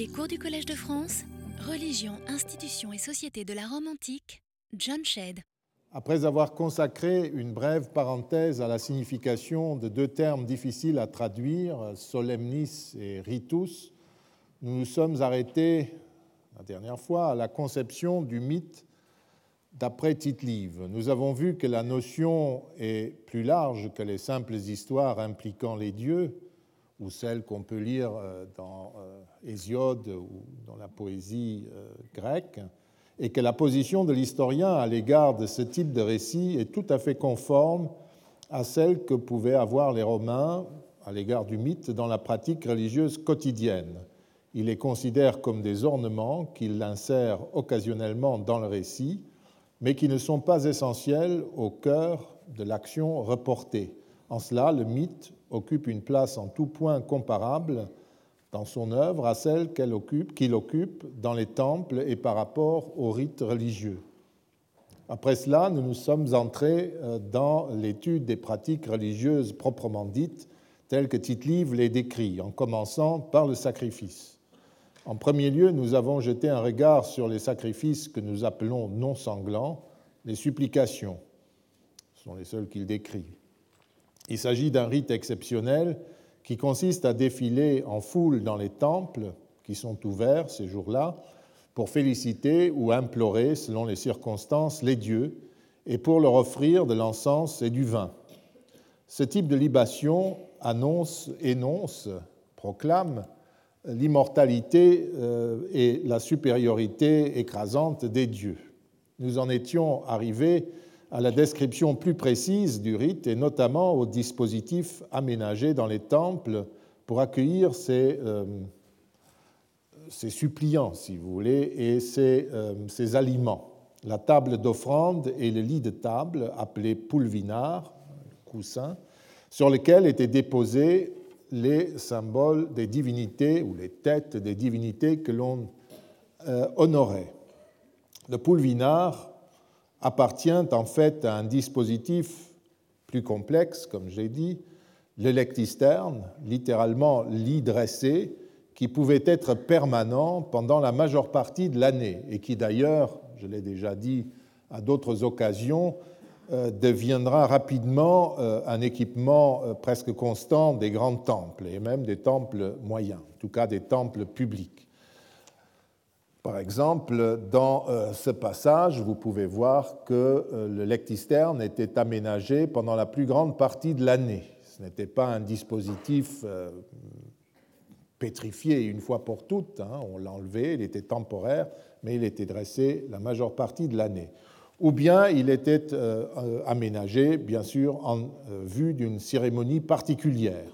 Les cours du Collège de France, Religion, institutions et société de la Rome antique, John Shedd. Après avoir consacré une brève parenthèse à la signification de deux termes difficiles à traduire, solemnis et ritus, nous nous sommes arrêtés la dernière fois à la conception du mythe d'après Tite-Live. Nous avons vu que la notion est plus large que les simples histoires impliquant les dieux, ou celles qu'on peut lire euh, dans euh, Hésiode ou dans la poésie euh, grecque, et que la position de l'historien à l'égard de ce type de récit est tout à fait conforme à celle que pouvaient avoir les Romains à l'égard du mythe dans la pratique religieuse quotidienne. Il les considère comme des ornements qu'il insère occasionnellement dans le récit, mais qui ne sont pas essentiels au cœur de l'action reportée. En cela, le mythe occupe une place en tout point comparable dans son œuvre à celle qu'il occupe, occupe dans les temples et par rapport aux rites religieux. Après cela, nous nous sommes entrés euh, dans l'étude des pratiques religieuses proprement dites, telles que Tite-Live les décrit, en commençant par le sacrifice. En premier lieu, nous avons jeté un regard sur les sacrifices que nous appelons non sanglants, les supplications. Ce sont les seuls qu'il décrit. Il s'agit d'un rite exceptionnel qui consiste à défiler en foule dans les temples qui sont ouverts ces jours-là pour féliciter ou implorer, selon les circonstances, les dieux et pour leur offrir de l'encens et du vin. Ce type de libation annonce, énonce, proclame l'immortalité euh, et la supériorité écrasante des dieux. Nous en étions arrivés à la description plus précise du rite et notamment au dispositif aménagé dans les temples pour accueillir ces, euh, ces suppliants, si vous voulez, et ces, euh, ces aliments. La table d'offrande et le lit de table, appelé pulvinar, coussin, sur lequel étaient déposés les symboles des divinités ou les têtes des divinités que l'on euh, honorait. Le pulvinar appartient en fait à un dispositif plus complexe, comme j'ai dit, le lectisterne, littéralement lit dressé, qui pouvait être permanent pendant la majeure partie de l'année et qui d'ailleurs, je l'ai déjà dit à d'autres occasions, euh, deviendra rapidement euh, un équipement euh, presque constant des grands temples et même des temples moyens, en tout cas des temples publics. Par exemple, dans ce passage, vous pouvez voir que le lectisterne était aménagé pendant la plus grande partie de l'année. Ce n'était pas un dispositif pétrifié une fois pour toutes, hein. on l'enlevait, il était temporaire, mais il était dressé la majeure partie de l'année ou bien il était euh, euh, aménagé, bien sûr, en euh, vue d'une cérémonie particulière.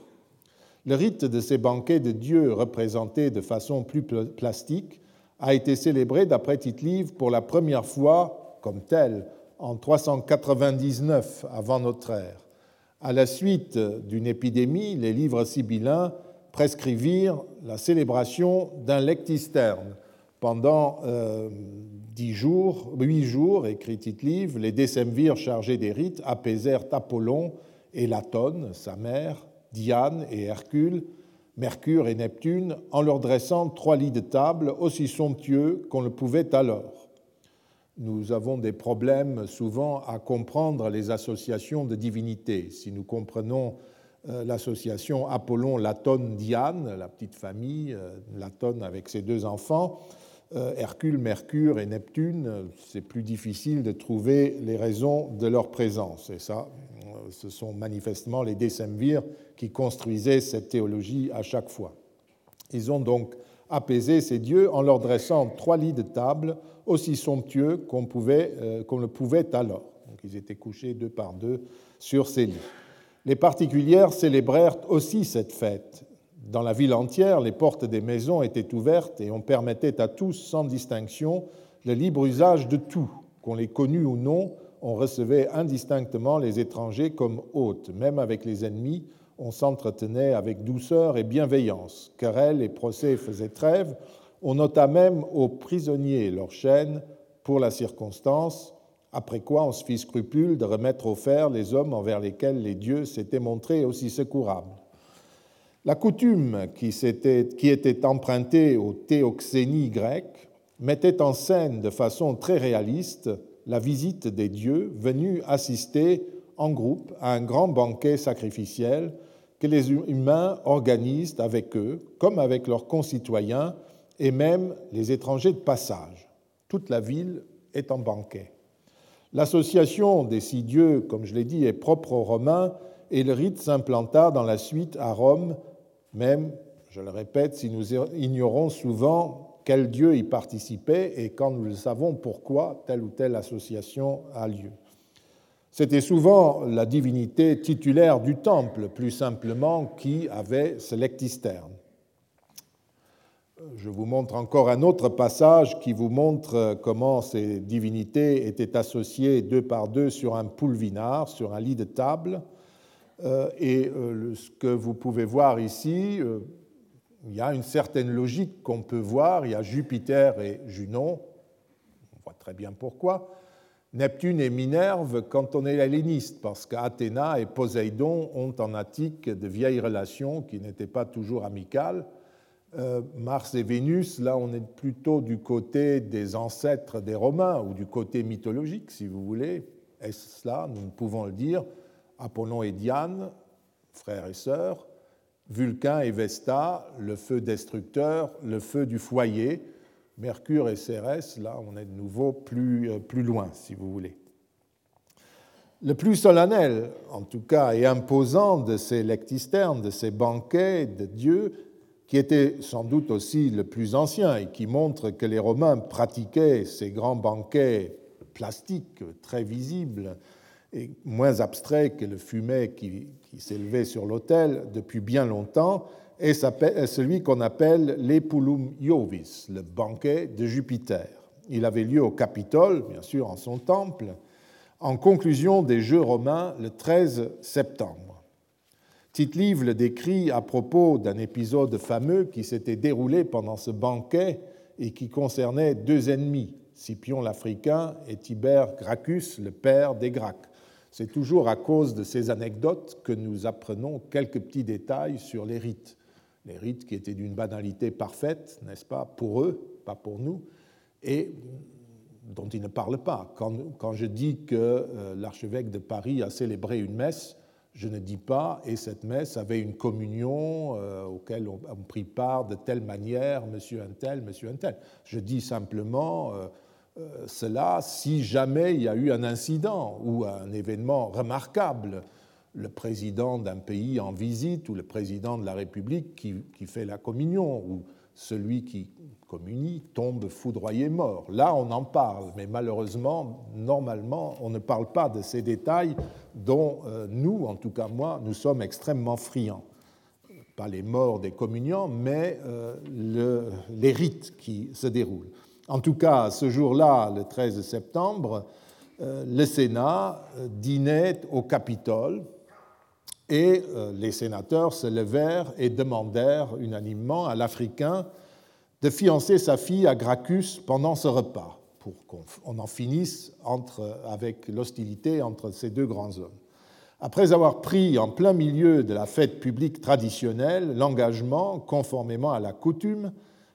Le rite de ces banquets de dieux représentés de façon plus plastique a été célébré, d'après Tite-Live, pour la première fois comme tel en 399 avant notre ère. À la suite d'une épidémie, les livres sibyllins prescrivirent la célébration d'un lectisterne pendant dix jours, huit jours, écrit Tite-Live, les décemvirs chargés des rites apaisèrent Apollon et Latone, sa mère, Diane et Hercule, Mercure et Neptune, en leur dressant trois lits de table aussi somptueux qu'on le pouvait alors. Nous avons des problèmes souvent à comprendre les associations de divinités. Si nous comprenons euh, l'association Apollon-Latone-Diane, la petite famille, euh, Latone avec ses deux enfants, Hercule, Mercure et Neptune, c'est plus difficile de trouver les raisons de leur présence. Et ça, euh, ce sont manifestement les décemvirs qui construisaient cette théologie à chaque fois. Ils ont donc apaisé ces dieux en leur dressant trois lits de table aussi somptueux qu'on euh, le pouvait alors. Donc ils étaient couchés deux par deux sur ces lits. Les particulières célébrèrent aussi cette fête dans la ville entière, les portes des maisons étaient ouvertes et on permettait à tous, sans distinction, le libre usage de tout. Qu'on les connût ou non, on recevait indistinctement les étrangers comme hôtes. Même avec les ennemis, on s'entretenait avec douceur et bienveillance. Querelles et procès faisaient trêve. On nota même aux prisonniers leur chaîne pour la circonstance, après quoi on se fit scrupule de remettre au fer les hommes envers lesquels les dieux s'étaient montrés aussi secourables. La coutume qui, était empruntée aux théoxénies grecques mettait en scène de façon très réaliste la visite des dieux venus assister en groupe à un grand banquet sacrificiel que les humains organisent avec eux, comme avec leurs concitoyens et même les étrangers de passage. Toute la ville est en banquet. L'association des six dieux, comme je l'ai dit, est propre aux Romains et le rite s'implanta dans la suite à Rome, même, je le répète, si nous ignorons souvent quel dieu y participait et quand nous le savons pourquoi telle ou telle association a lieu. C'était souvent la divinité titulaire du temple, plus simplement, qui avait ce lectisterne. Je vous montre encore un autre passage qui vous montre comment ces divinités étaient associées deux par deux sur un poulvinard, sur un lit de table. Euh, et euh, ce que vous pouvez voir ici, euh, il y a une certaine logique qu'on peut voir. Il y a Jupiter et Junon, on voit très bien pourquoi. Neptune et Minerve quand on est helléniste, parce qu'Athéna et Poséidon ont en Attique de vieilles relations qui n'étaient pas toujours amicales. Mars et Vénus, là on est plutôt du côté des ancêtres des Romains, ou du côté mythologique si vous voulez. Est-ce cela? Nous ne pouvons le dire. Apollon et Diane, frères et sœurs. Vulcain et Vesta, le feu destructeur, le feu du foyer. Mercure et Cérès, là, on est de nouveau plus, euh, plus loin, si vous voulez. Le plus solennel, en tout cas, et imposant de ces lectisternes, de ces banquets de Dieu, qui était sans doute aussi le plus ancien et qui montre que les Romains pratiquaient ces grands banquets plastiques, très visibles et moins abstraits que le fumet qui, s'élevait sur l'autel depuis bien longtemps, est celui qu'on appelle l'Epulum Iovis, le banquet de Jupiter. Il avait lieu au Capitole, bien sûr, en son temple, en conclusion des Jeux romains le 13 septembre. Tite-Live le décrit à propos d'un épisode fameux qui s'était déroulé pendant ce banquet et qui concernait deux ennemis, Scipion l'Africain et Tibère Gracchus, le père des Gracques. C'est toujours à cause de ces anecdotes que nous apprenons quelques petits détails sur les rites les rites qui étaient d'une banalité parfaite, n'est-ce pas, pour eux, pas pour nous, et dont ils ne parlent pas. Quand, je dis que euh, l'archevêque de Paris a célébré une messe, je ne dis pas, et cette messe avait une communion euh, auquel on, prit part de telle manière, monsieur un tel, monsieur un tel. Je dis simplement euh, cela si jamais il y a eu un incident ou un événement remarquable le président d'un pays en visite ou le président de la République qui, fait la communion ou celui qui communie tombe foudroyé mort. Là, on en parle, mais malheureusement, normalement, on ne parle pas de ces détails dont euh, nous, en tout cas moi, nous sommes extrêmement friands. Pas les morts des communiants, mais euh, le, les rites qui se déroulent. En tout cas, ce jour-là, le 13 septembre, euh, le Sénat dînait au Capitole et euh, les sénateurs se levèrent et demandèrent unanimement à l'Africain de fiancer sa fille à Gracchus pendant ce repas, pour qu'on en finisse avec l'hostilité entre ces deux grands hommes. Après avoir pris en plein milieu de la fête publique traditionnelle l'engagement, conformément à la coutume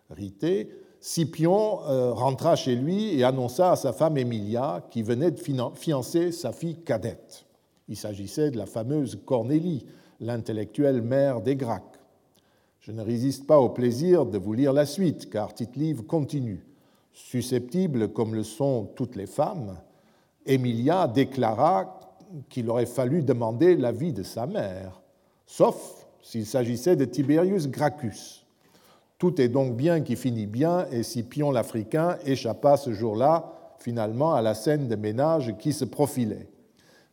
ritée, Scipion euh, rentra chez lui et annonça à sa femme Emilia qui venait de fiancer sa fille cadette. Il s'agissait de la fameuse Cornélie, l'intellectuelle mère des Gracques. Je ne résiste pas au plaisir de vous lire la suite, car Tite-Live continue. Susceptible comme le sont toutes les femmes, Emilia déclara qu'il aurait fallu demander l'avis de sa mère, sauf s'il s'agissait de Tiberius Gracchus. Tout est donc bien qui finit bien, et Scipion l'Africain échappa ce jour-là finalement à la scène de ménage qui se profilait.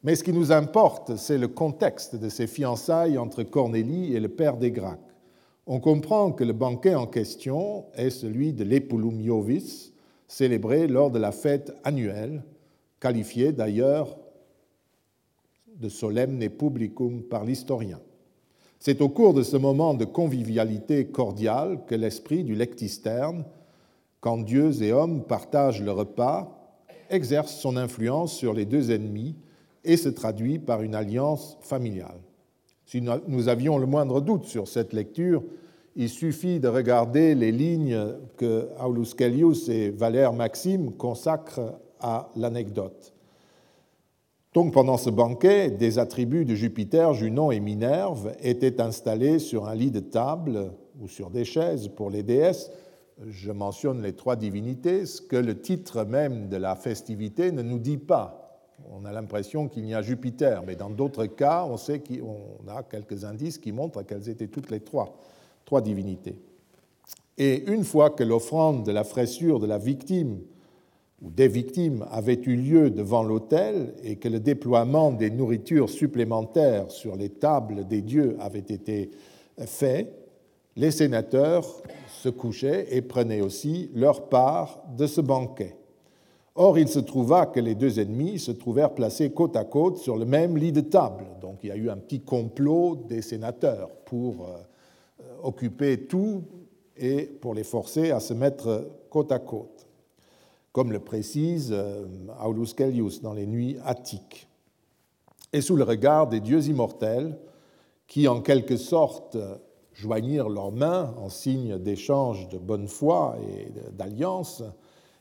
Mais ce qui nous importe, c'est le contexte de ces fiançailles entre Cornélie et le père des Gracques. On comprend que le banquet en question est celui de l'Epulum Iovis, célébré lors de la fête annuelle, qualifiée d'ailleurs de solemne publicum par l'historien. C'est au cours de ce moment de convivialité cordiale que l'esprit du lectisterne, quand dieux et hommes partagent le repas, exerce son influence sur les deux ennemis et se traduit par une alliance familiale. Si nous avions le moindre doute sur cette lecture, il suffit de regarder les lignes que Aulus Gellius et Valère Maxime consacrent à l'anecdote. Donc pendant ce banquet, des attributs de Jupiter, Junon et Minerve étaient installés sur un lit de table ou sur des chaises pour les déesses. Je mentionne les trois divinités, ce que le titre même de la festivité ne nous dit pas. On a l'impression qu'il y a Jupiter, mais dans d'autres cas, on sait qu'on a quelques indices qui montrent qu'elles étaient toutes les trois, trois divinités. Et une fois que l'offrande de la fraissure de la victime ou des victimes avait eu lieu devant l'autel et que le déploiement des nourritures supplémentaires sur les tables des dieux avait été fait, les sénateurs se couchaient et prenaient aussi leur part de ce banquet. Or, il se trouva que les deux ennemis se trouvèrent placés côte à côte sur le même lit de table. Donc il y a eu un petit complot des sénateurs pour euh, occuper tout et pour les forcer à se mettre côte à côte comme le précise euh, Aulus Gellius dans les Nuits attiques. Et sous le regard des dieux immortels, qui en quelque sorte joignirent leurs mains en signe d'échange de bonne foi et d'alliance,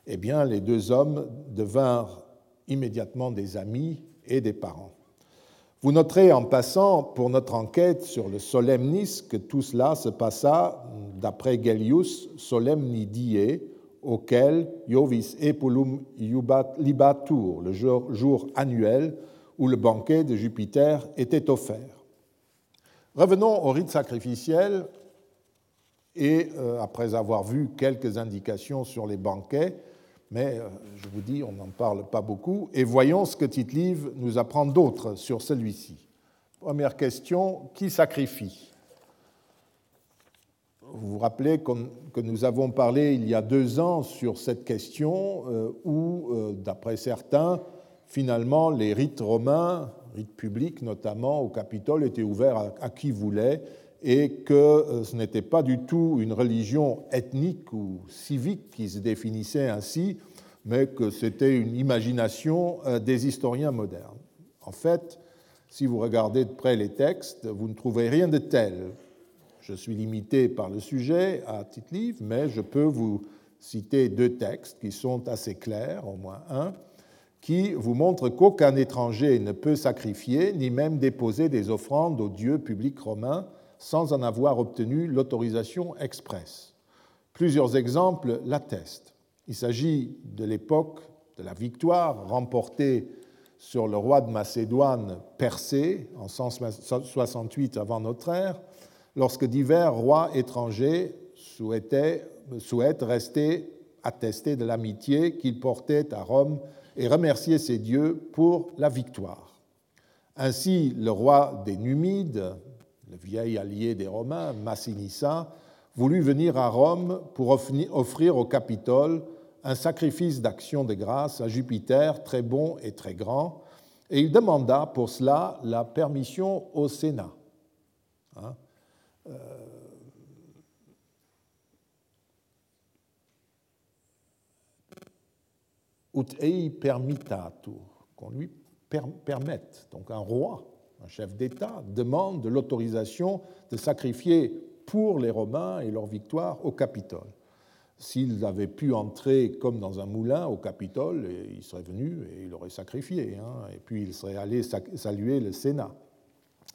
eh bien, les deux hommes devinrent immédiatement des amis et des parents. Vous noterez en passant pour notre enquête sur le solemnis que tout cela se passa, d'après Gellius, solemnidie, auquel Iovis Epulum libatur, le jour annuel où le banquet de Jupiter était offert. Revenons au rite sacrificiel et euh, après avoir vu quelques indications sur les banquets, mais euh, je vous dis, on n'en parle pas beaucoup, et voyons ce que tite nous apprend d'autre sur celui-ci. Première question, qui sacrifie? Vous vous rappelez que nous avons parlé il y a deux ans sur cette question euh, où, euh, d'après certains, finalement, les rites romains, rites publics notamment au Capitole, étaient ouverts à qui voulait et que euh, ce n'était pas du tout une religion ethnique ou civique qui se définissait ainsi, mais que c'était une imagination des historiens modernes. En fait, si vous regardez de près les textes, vous ne trouverez rien de tel. Je suis limité par le sujet à titre livre, mais je peux vous citer deux textes qui sont assez clairs, au moins un, qui vous montrent qu'aucun étranger ne peut sacrifier ni même déposer des offrandes aux dieux publics romains sans en avoir obtenu l'autorisation expresse. Plusieurs exemples l'attestent. Il s'agit de l'époque de la victoire remportée sur le roi de Macédoine Persée en 168 avant notre ère, lorsque divers rois étrangers souhaitent rester attestés de l'amitié qu'ils portaient à Rome et remercier ses dieux pour la victoire. Ainsi, le roi des Numides, le vieil allié des Romains, Massinissa, voulut venir à Rome pour offrir au Capitole un sacrifice d'action de grâce à Jupiter très bon et très grand, et il demanda pour cela la permission au Sénat. Hein, ut ei permitatur, qu'on lui permette. Donc un roi, un chef d'État, demande de l'autorisation de sacrifier pour les Romains et leur victoire au Capitole. S'il avait pu entrer comme dans un moulin au Capitole, il serait venu et il aurait sacrifié, hein, et puis il serait allé saluer le Sénat.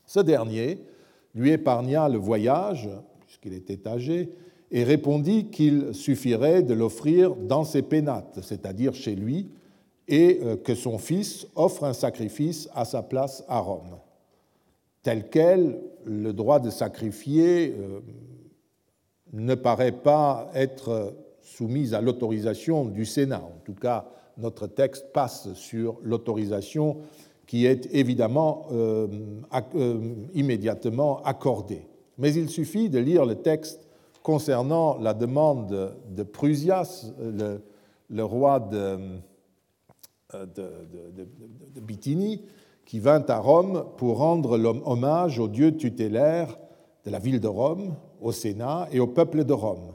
Ce dernier lui épargna le voyage, puisqu'il était âgé, et répondit qu'il suffirait de l'offrir dans ses pénates, c'est-à-dire chez lui, et euh, que son fils offre un sacrifice à sa place à Rome. Tel quel, le droit de sacrifier euh, ne paraît pas être soumis à l'autorisation du Sénat. En tout cas, notre texte passe sur l'autorisation qui est évidemment euh, immédiatement accordée. Mais il suffit de lire le texte concernant la demande de Prusias, le, roi de, Bithynie, qui vint à Rome pour rendre hommage au dieu tutélaire de la ville de Rome, au Sénat et au peuple de Rome.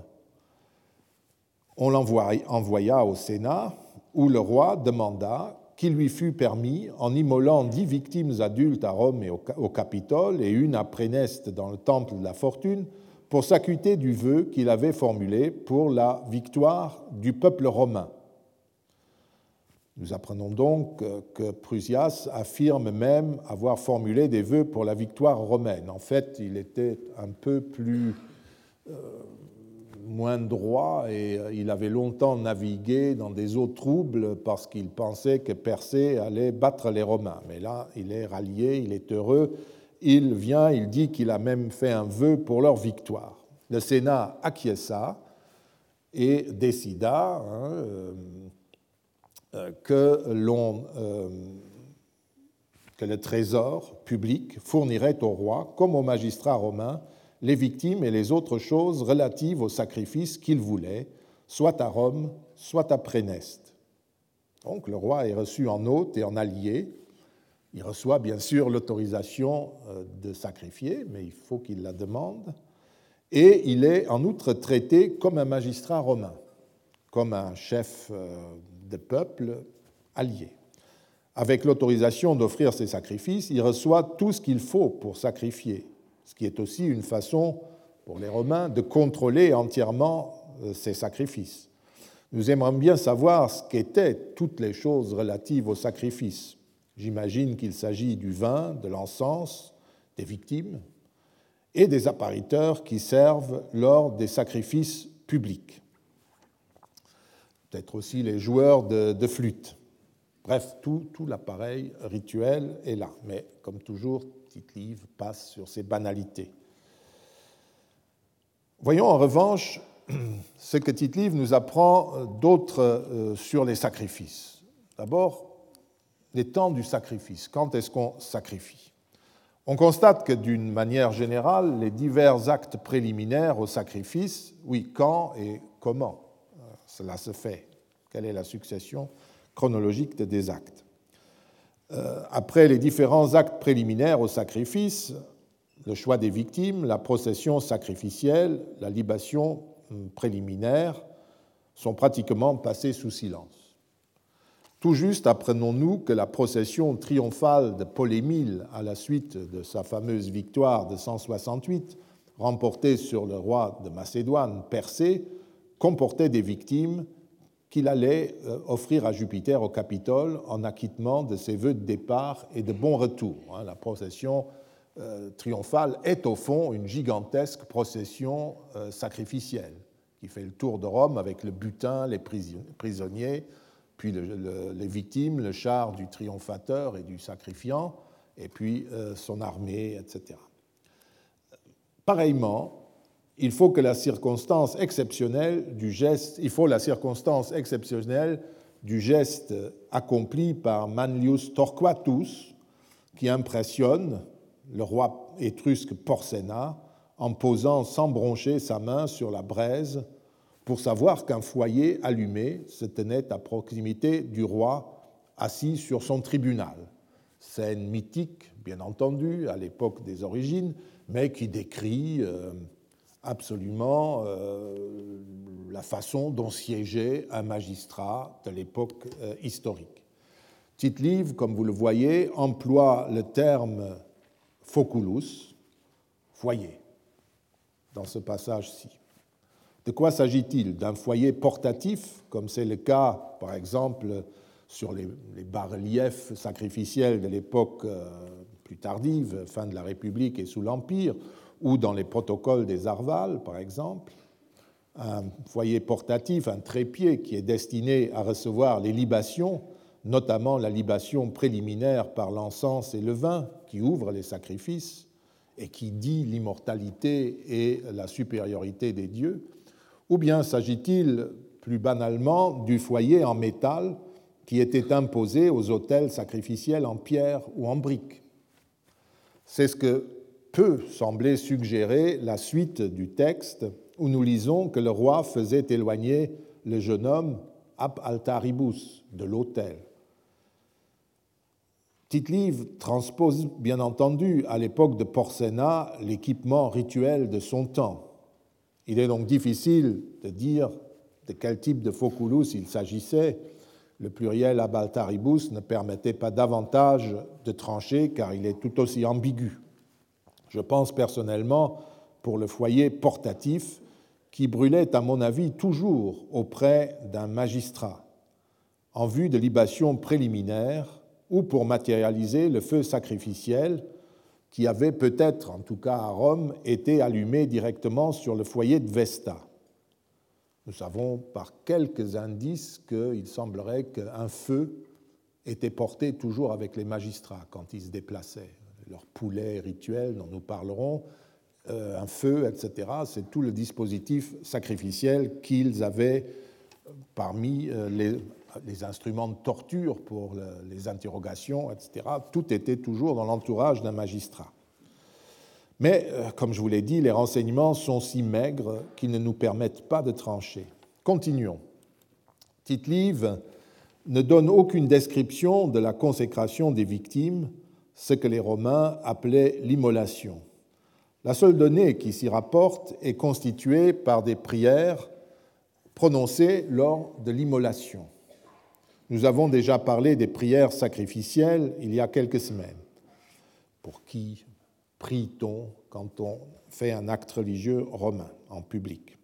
On l'envoya au Sénat où le roi demanda qui lui fut permis en immolant dix victimes adultes à Rome et au Capitole et une à Préneste dans le temple de la fortune pour s'acquitter du vœu qu'il avait formulé pour la victoire du peuple romain. Nous apprenons donc que Prusias affirme même avoir formulé des vœux pour la victoire romaine. En fait, il était un peu plus euh, moins droit et euh, il avait longtemps navigué dans des eaux troubles parce qu'il pensait que Persée allait battre les Romains. Mais là, il est rallié, il est heureux, il vient, il dit qu'il a même fait un vœu pour leur victoire. Le Sénat acquiesça et décida hein, euh, euh, que, que le trésor public fournirait au roi, comme aux magistrats romains, les victimes et les autres choses relatives au sacrifice qu'il voulait, soit à Rome, soit à Préneste. Donc le roi est reçu en hôte et en allié. Il reçoit bien sûr l'autorisation euh, de sacrifier, mais il faut qu'il la demande. Et il est en outre traité comme un magistrat romain, comme un chef euh, de peuple allié. Avec l'autorisation d'offrir ses sacrifices, il reçoit tout ce qu'il faut pour sacrifier, ce qui est aussi une façon pour les Romains de contrôler entièrement euh, ces sacrifices. Nous aimerions bien savoir ce qu'étaient toutes les choses relatives aux sacrifices. J'imagine qu'il s'agit du vin, de l'encens, des victimes et des appariteurs qui servent lors des sacrifices publics. Peut-être aussi les joueurs de, flûte. Bref, tout, tout l'appareil rituel est là. Mais comme toujours, Tite-Livre passe sur ces banalités. Voyons en revanche ce que Tite-Livre nous apprend euh, d'autres euh, sur les sacrifices. D'abord, les temps du sacrifice. Quand est-ce qu'on sacrifie? On constate que d'une manière générale, les divers actes préliminaires au sacrifice, oui, quand et comment euh, cela se fait Quelle est la succession chronologique des actes? Après les différents actes préliminaires au sacrifice, le choix des victimes, la procession sacrificielle, la libation hum, préliminaire, sont pratiquement passés sous silence. Tout juste apprenons-nous que la procession triomphale de Polémile à la suite de sa fameuse victoire de 168, remportée sur le roi de Macédoine, Persée, comportait des victimes qu'il allait euh, offrir à Jupiter au Capitole en acquittement de ses vœux de départ et de bon retour. Hein. La procession euh, triomphale est au fond une gigantesque procession euh, sacrificielle qui fait le tour de Rome avec le butin, les prisonniers, puis les victimes, le char du triomphateur et du sacrifiant, et puis son armée, etc. Pareillement, il faut que la circonstance exceptionnelle du geste, accompli par Manlius Torquatus, qui impressionne le roi étrusque Porcena en posant sans broncher sa main sur la braise pour savoir qu'un foyer allumé se tenait à proximité du roi assis sur son tribunal. Scène mythique, bien entendu, à l'époque des origines, mais qui décrit euh, absolument euh, la façon dont siégeait un magistrat de l'époque euh, historique. Tite-Livre, comme vous le voyez, emploie le terme foculus, foyer, dans ce passage-ci. De quoi s'agit-il? D'un foyer portatif, comme c'est le cas, par exemple, sur les, bas-reliefs sacrificiels de l'époque euh, plus tardive, fin de la République et sous l'Empire, ou dans les protocoles des Arval, par exemple, un foyer portatif, un trépied qui est destiné à recevoir les libations, notamment la libation préliminaire par l'encens et le vin, qui ouvre les sacrifices et qui dit l'immortalité et la supériorité des dieux, ou bien s'agit-il plus banalement du foyer en métal qui était imposé aux autels sacrificiels en pierre ou en brique C'est ce que peut sembler suggérer la suite du texte où nous lisons que le roi faisait éloigner le jeune homme ab altaribus de l'autel. Tite-Livre transpose bien entendu à l'époque de Porcena l'équipement rituel de son temps. Il est donc difficile de dire de quel type de foculus il s'agissait, le pluriel abaltaribus ne permettait pas davantage de trancher car il est tout aussi ambigu. Je pense personnellement pour le foyer portatif qui brûlait à mon avis toujours auprès d'un magistrat en vue de libation préliminaire ou pour matérialiser le feu sacrificiel qui avait peut-être, en tout cas à Rome, été allumé directement sur le foyer de Vesta. Nous savons par quelques indices qu'il semblerait qu'un feu était porté toujours avec les magistrats quand ils se déplaçaient. Leur poulet rituel dont nous parlerons, euh, un feu, etc. C'est tout le dispositif sacrificiel qu'ils avaient parmi euh, les, les instruments de torture pour les interrogations, etc. Tout était toujours dans l'entourage d'un magistrat. Mais, euh, comme je vous l'ai dit, les renseignements sont si maigres qu'ils ne nous permettent pas de trancher. Continuons. Tite-Live ne donne aucune description de la consécration des victimes, ce que les Romains appelaient l'immolation. La seule donnée qui s'y rapporte est constituée par des prières prononcées lors de l'immolation. Nous avons déjà parlé des prières sacrificielles il y a quelques semaines. Pour qui prie-t-on quand on fait un acte religieux romain en public?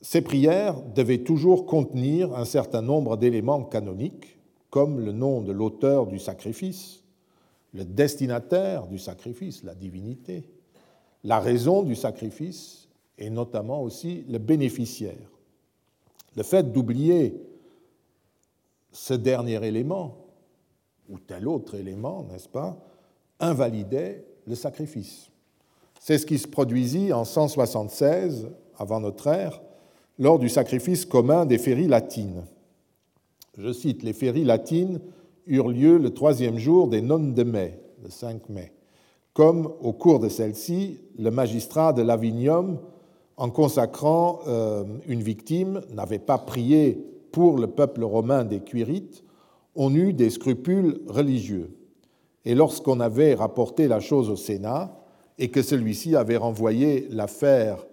Ces prières devaient toujours contenir un certain nombre d'éléments canoniques, comme le nom de l'auteur du sacrifice, le destinataire du sacrifice, la divinité, la raison du sacrifice et notamment aussi le bénéficiaire. Le fait d'oublier ce dernier élément, ou tel autre élément, n'est-ce pas, invalidait le sacrifice. C'est ce qui se produisit en 176 avant notre ère lors du sacrifice commun des féries latines. Je cite, les féries latines eurent lieu le troisième jour des nonnes de mai, le 5 mai, comme au cours de celle-ci, le magistrat de l'Avignum, en consacrant euh, une victime, n'avait pas prié pour le peuple romain des Cuirites, on eut des scrupules religieux. Et lorsqu'on avait rapporté la chose au Sénat et que celui-ci avait renvoyé l'affaire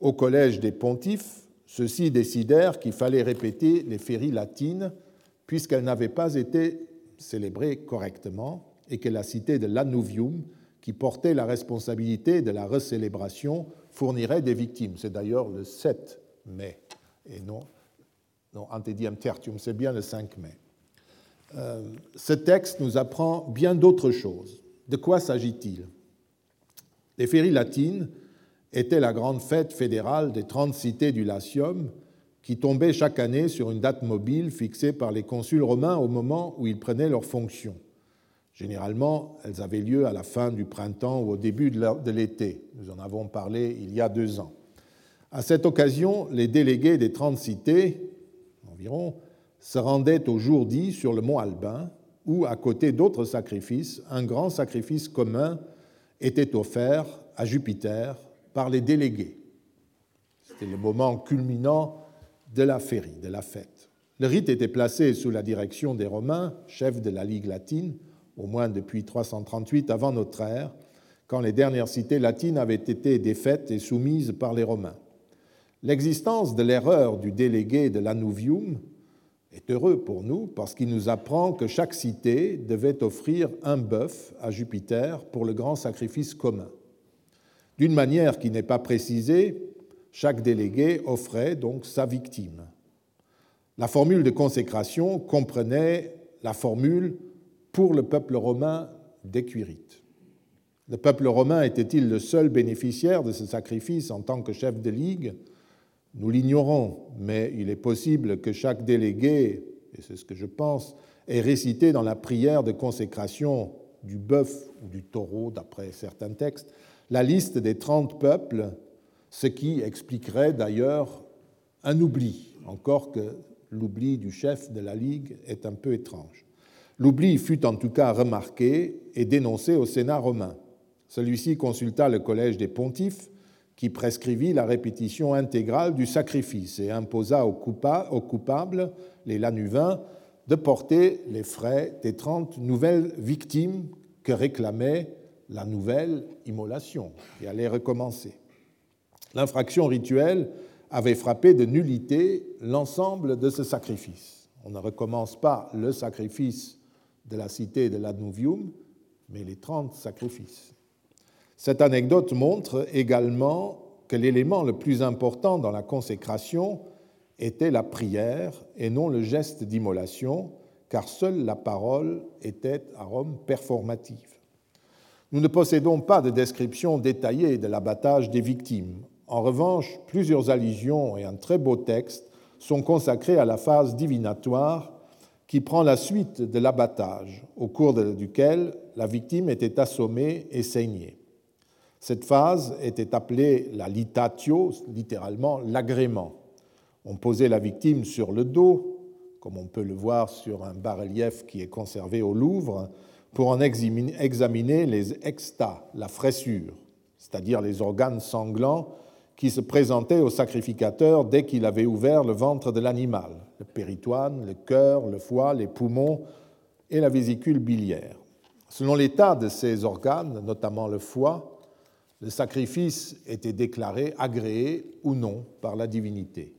au collège des pontifes, ceux-ci décidèrent qu'il fallait répéter les féries latines puisqu'elles n'avaient pas été célébrées correctement et que la cité de Lanuvium, qui portait la responsabilité de la recélébration, fournirait des victimes. C'est d'ailleurs le 7 mai et non non, Antediam Tertium, c'est bien le 5 mai. Euh, ce texte nous apprend bien d'autres choses. De quoi s'agit-il? Les féries latines étaient la grande fête fédérale des 30 cités du Latium qui tombait chaque année sur une date mobile fixée par les consuls romains au moment où ils prenaient leurs fonctions. Généralement, elles avaient lieu à la fin du printemps ou au début de l'été. Nous en avons parlé il y a deux ans. À cette occasion, les délégués des 30 cités se rendait au jour dit sur le mont Albin, où, à côté d'autres sacrifices, un grand sacrifice commun était offert à Jupiter par les délégués. C'était le moment culminant de la féerie, de la fête. Le rite était placé sous la direction des Romains, chefs de la Ligue latine, au moins depuis 338 avant notre ère, quand les dernières cités latines avaient été défaites et soumises par les Romains. L'existence de l'erreur du délégué de l'Anuvium est heureux pour nous parce qu'il nous apprend que chaque cité devait offrir un bœuf à Jupiter pour le grand sacrifice commun. D'une manière qui n'est pas précisée, chaque délégué offrait donc sa victime. La formule de consécration comprenait la formule pour le peuple romain des Le peuple romain était-il le seul bénéficiaire de ce sacrifice en tant que chef de ligue? Nous l'ignorons, mais il est possible que chaque délégué, et c'est ce que je pense, ait récité dans la prière de consécration du bœuf ou du taureau, d'après certains textes, la liste des trente peuples, ce qui expliquerait d'ailleurs un oubli, encore que l'oubli du chef de la Ligue est un peu étrange. L'oubli fut en tout cas remarqué et dénoncé au Sénat romain. Celui-ci consulta le collège des pontifes qui prescrivit la répétition intégrale du sacrifice et imposa aux, coupables, les Lanuvains, de porter les frais des trente nouvelles victimes que réclamait la nouvelle immolation, qui allait recommencer. L'infraction rituelle avait frappé de nullité l'ensemble de ce sacrifice. On ne recommence pas le sacrifice de la cité de l'Adnuvium, mais les 30 sacrifices. Cette anecdote montre également que l'élément le plus important dans la consécration était la prière et non le geste d'immolation, car seule la parole était à Rome performative. Nous ne possédons pas de description détaillée de l'abattage des victimes. En revanche, plusieurs allusions et un très beau texte sont consacrés à la phase divinatoire qui prend la suite de l'abattage, au cours duquel la victime était assommée et saignée. Cette phase était appelée la litatio, littéralement l'agrément. On posait la victime sur le dos, comme on peut le voir sur un bas-relief qui est conservé au Louvre, pour en examiner les extas, la fraissure, c'est-à-dire les organes sanglants qui se présentaient au sacrificateur dès qu'il avait ouvert le ventre de l'animal, le péritoine, le cœur, le foie, les poumons et la vésicule biliaire. Selon l'état de ces organes, notamment le foie, le sacrifice était déclaré agréé ou non par la divinité.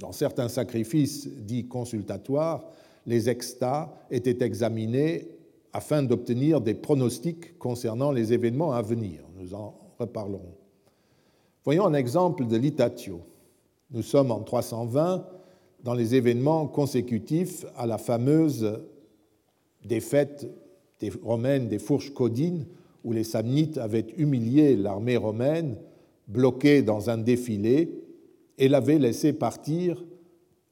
Dans certains sacrifices dits consultatoires, les extas étaient examinés afin d'obtenir des pronostics concernant les événements à venir. Nous en reparlerons. Voyons un exemple de l'itatio. Nous sommes en 320 dans les événements consécutifs à la fameuse défaite des romaines des fourches codines où les Samnites avaient humilié l'armée romaine, bloquée dans un défilé, et l'avaient laissé partir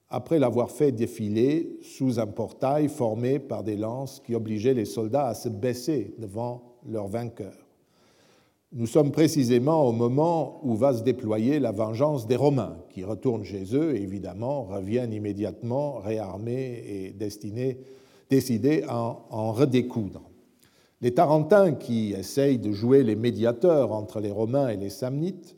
après l'avoir fait défiler sous un portail formé par des lances qui obligeaient les soldats à se baisser devant leur vainqueur. Nous sommes précisément au moment où va se déployer la vengeance des Romains, qui retournent chez eux et évidemment reviennent immédiatement réarmés et décidés à en redécoudre. Les Tarentins, qui essayent de jouer les médiateurs entre les Romains et les Samnites,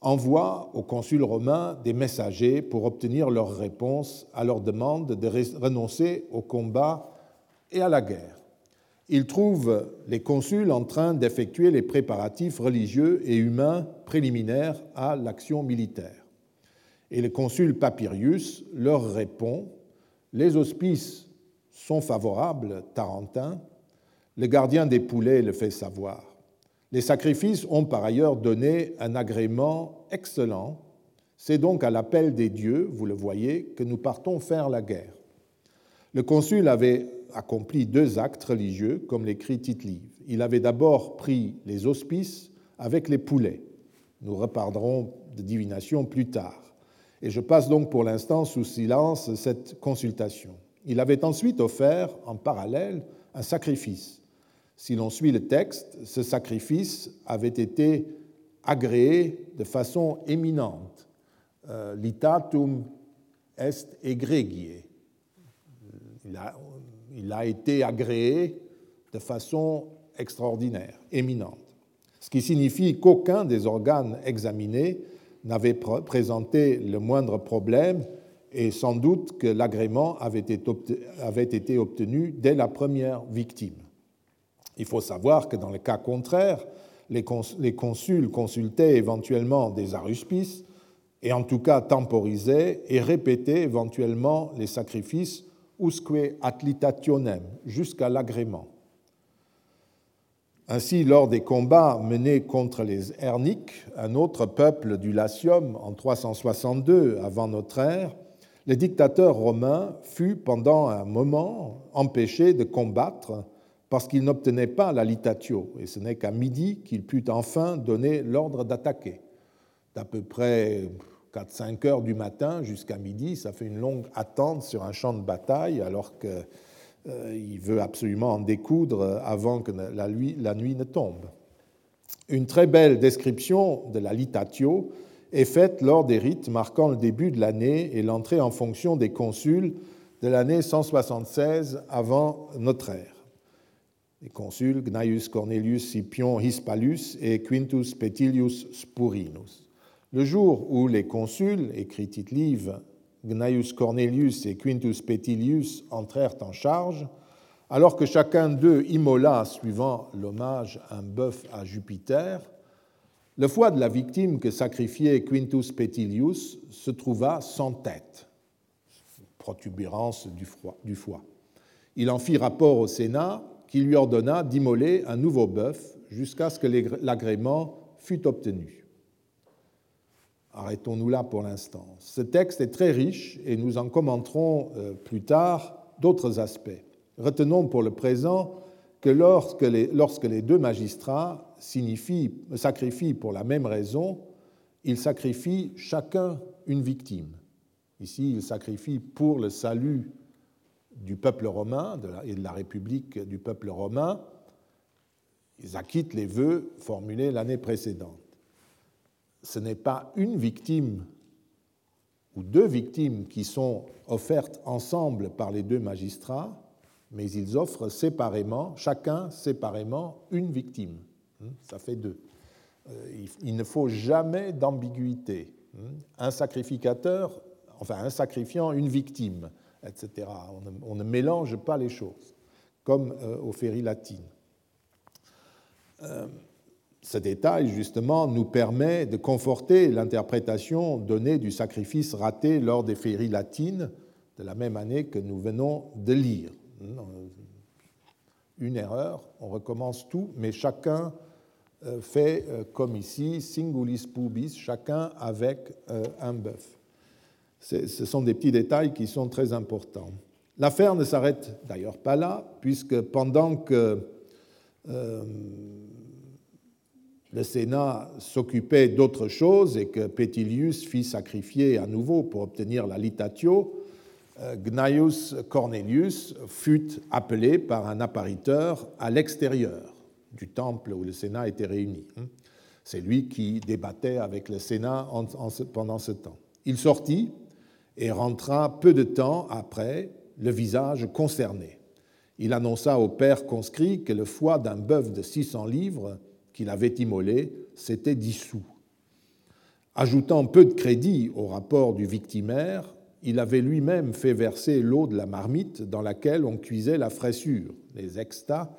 envoient au consul romain des messagers pour obtenir leur réponse à leur demande de renoncer au combat et à la guerre. Ils trouvent les consuls en train d'effectuer les préparatifs religieux et humains préliminaires à l'action militaire. Et le consul Papirius leur répond Les auspices sont favorables, Tarentin. Le gardien des poulets le fait savoir. Les sacrifices ont par ailleurs donné un agrément excellent. C'est donc à l'appel des dieux, vous le voyez, que nous partons faire la guerre. Le consul avait accompli deux actes religieux, comme l'écrit tite Il avait d'abord pris les auspices avec les poulets. Nous reparlerons de divination plus tard. Et je passe donc pour l'instant sous silence cette consultation. Il avait ensuite offert en parallèle un sacrifice si l'on suit le texte, ce sacrifice avait été agréé de façon éminente. Euh, litatum est egregie. Il a, été agréé de façon extraordinaire, éminente. Ce qui signifie qu'aucun des organes examinés n'avait présenté le moindre problème et sans doute que l'agrément avait été obtenu dès la première victime. Il faut savoir que dans le cas contraire, les consuls consultaient éventuellement des aruspices et en tout cas temporisaient et répétaient éventuellement les sacrifices usque atlitationem jusqu'à l'agrément. Ainsi, lors des combats menés contre les Herniques, un autre peuple du Latium en 362 avant notre ère, le dictateur romain fut pendant un moment empêché de combattre parce qu'il n'obtenait pas la litatio, et ce n'est qu'à midi qu'il put enfin donner l'ordre d'attaquer. D'à peu près 4-5 heures du matin jusqu'à midi, ça fait une longue attente sur un champ de bataille, alors qu'il euh, veut absolument en découdre avant que la nuit, la nuit ne tombe. Une très belle description de la litatio est faite lors des rites marquant le début de l'année et l'entrée en fonction des consuls de l'année 176 avant notre ère les consuls Gnaeus Cornelius Scipion Hispalus et Quintus Petilius Spurinus. Le jour où les consuls, écrit tite Gnaeus Cornelius et Quintus Petilius entrèrent en charge, alors que chacun d'eux immola, suivant l'hommage, un bœuf à Jupiter, le foie de la victime que sacrifiait Quintus Petilius se trouva sans tête, protubérance du foie. Il en fit rapport au Sénat qui lui ordonna d'immoler un nouveau bœuf jusqu'à ce que l'agrément fût obtenu. Arrêtons-nous là pour l'instant. Ce texte est très riche et nous en commenterons euh, plus tard d'autres aspects. Retenons pour le présent que lorsque les, lorsque les deux magistrats sacrifient pour la même raison, ils sacrifient chacun une victime. Ici, ils sacrifient pour le salut du peuple romain et de la République du peuple romain. Ils acquittent les vœux formulés l'année précédente. Ce n'est pas une victime ou deux victimes qui sont offertes ensemble par les deux magistrats, mais ils offrent séparément, chacun séparément, une victime. Hmm, ça fait deux. Euh, il ne faut jamais d'ambiguïté. Hmm, un sacrificateur, enfin un sacrifiant, une victime, etc. On ne, mélange pas les choses, comme euh, aux féries latines. Euh, ce détail, justement, nous permet de conforter l'interprétation donnée du sacrifice raté lors des féeries latines de la même année que nous venons de lire. Une erreur, on recommence tout, mais chacun euh, fait euh, comme ici, singulis pubis, chacun avec euh, un bœuf. Ce sont des petits détails qui sont très importants. L'affaire ne s'arrête d'ailleurs pas là, puisque pendant que le Sénat s'occupait d'autre chose et que Petilius fit sacrifier à nouveau pour obtenir la litatio, euh, Gnaeus Cornelius fut appelé par un appariteur à l'extérieur du temple où le Sénat était réuni. C'est lui qui débattait avec le Sénat pendant ce temps. Il sortit et rentra peu de temps après, le visage concerné. Il annonça au père conscrit que le foie d'un bœuf de 600 livres qu'il avait immolé s'était dissous. Ajoutant peu de crédit au rapport du victimaire, il avait lui-même fait verser l'eau de la marmite dans laquelle on cuisait la fraissure, les extas,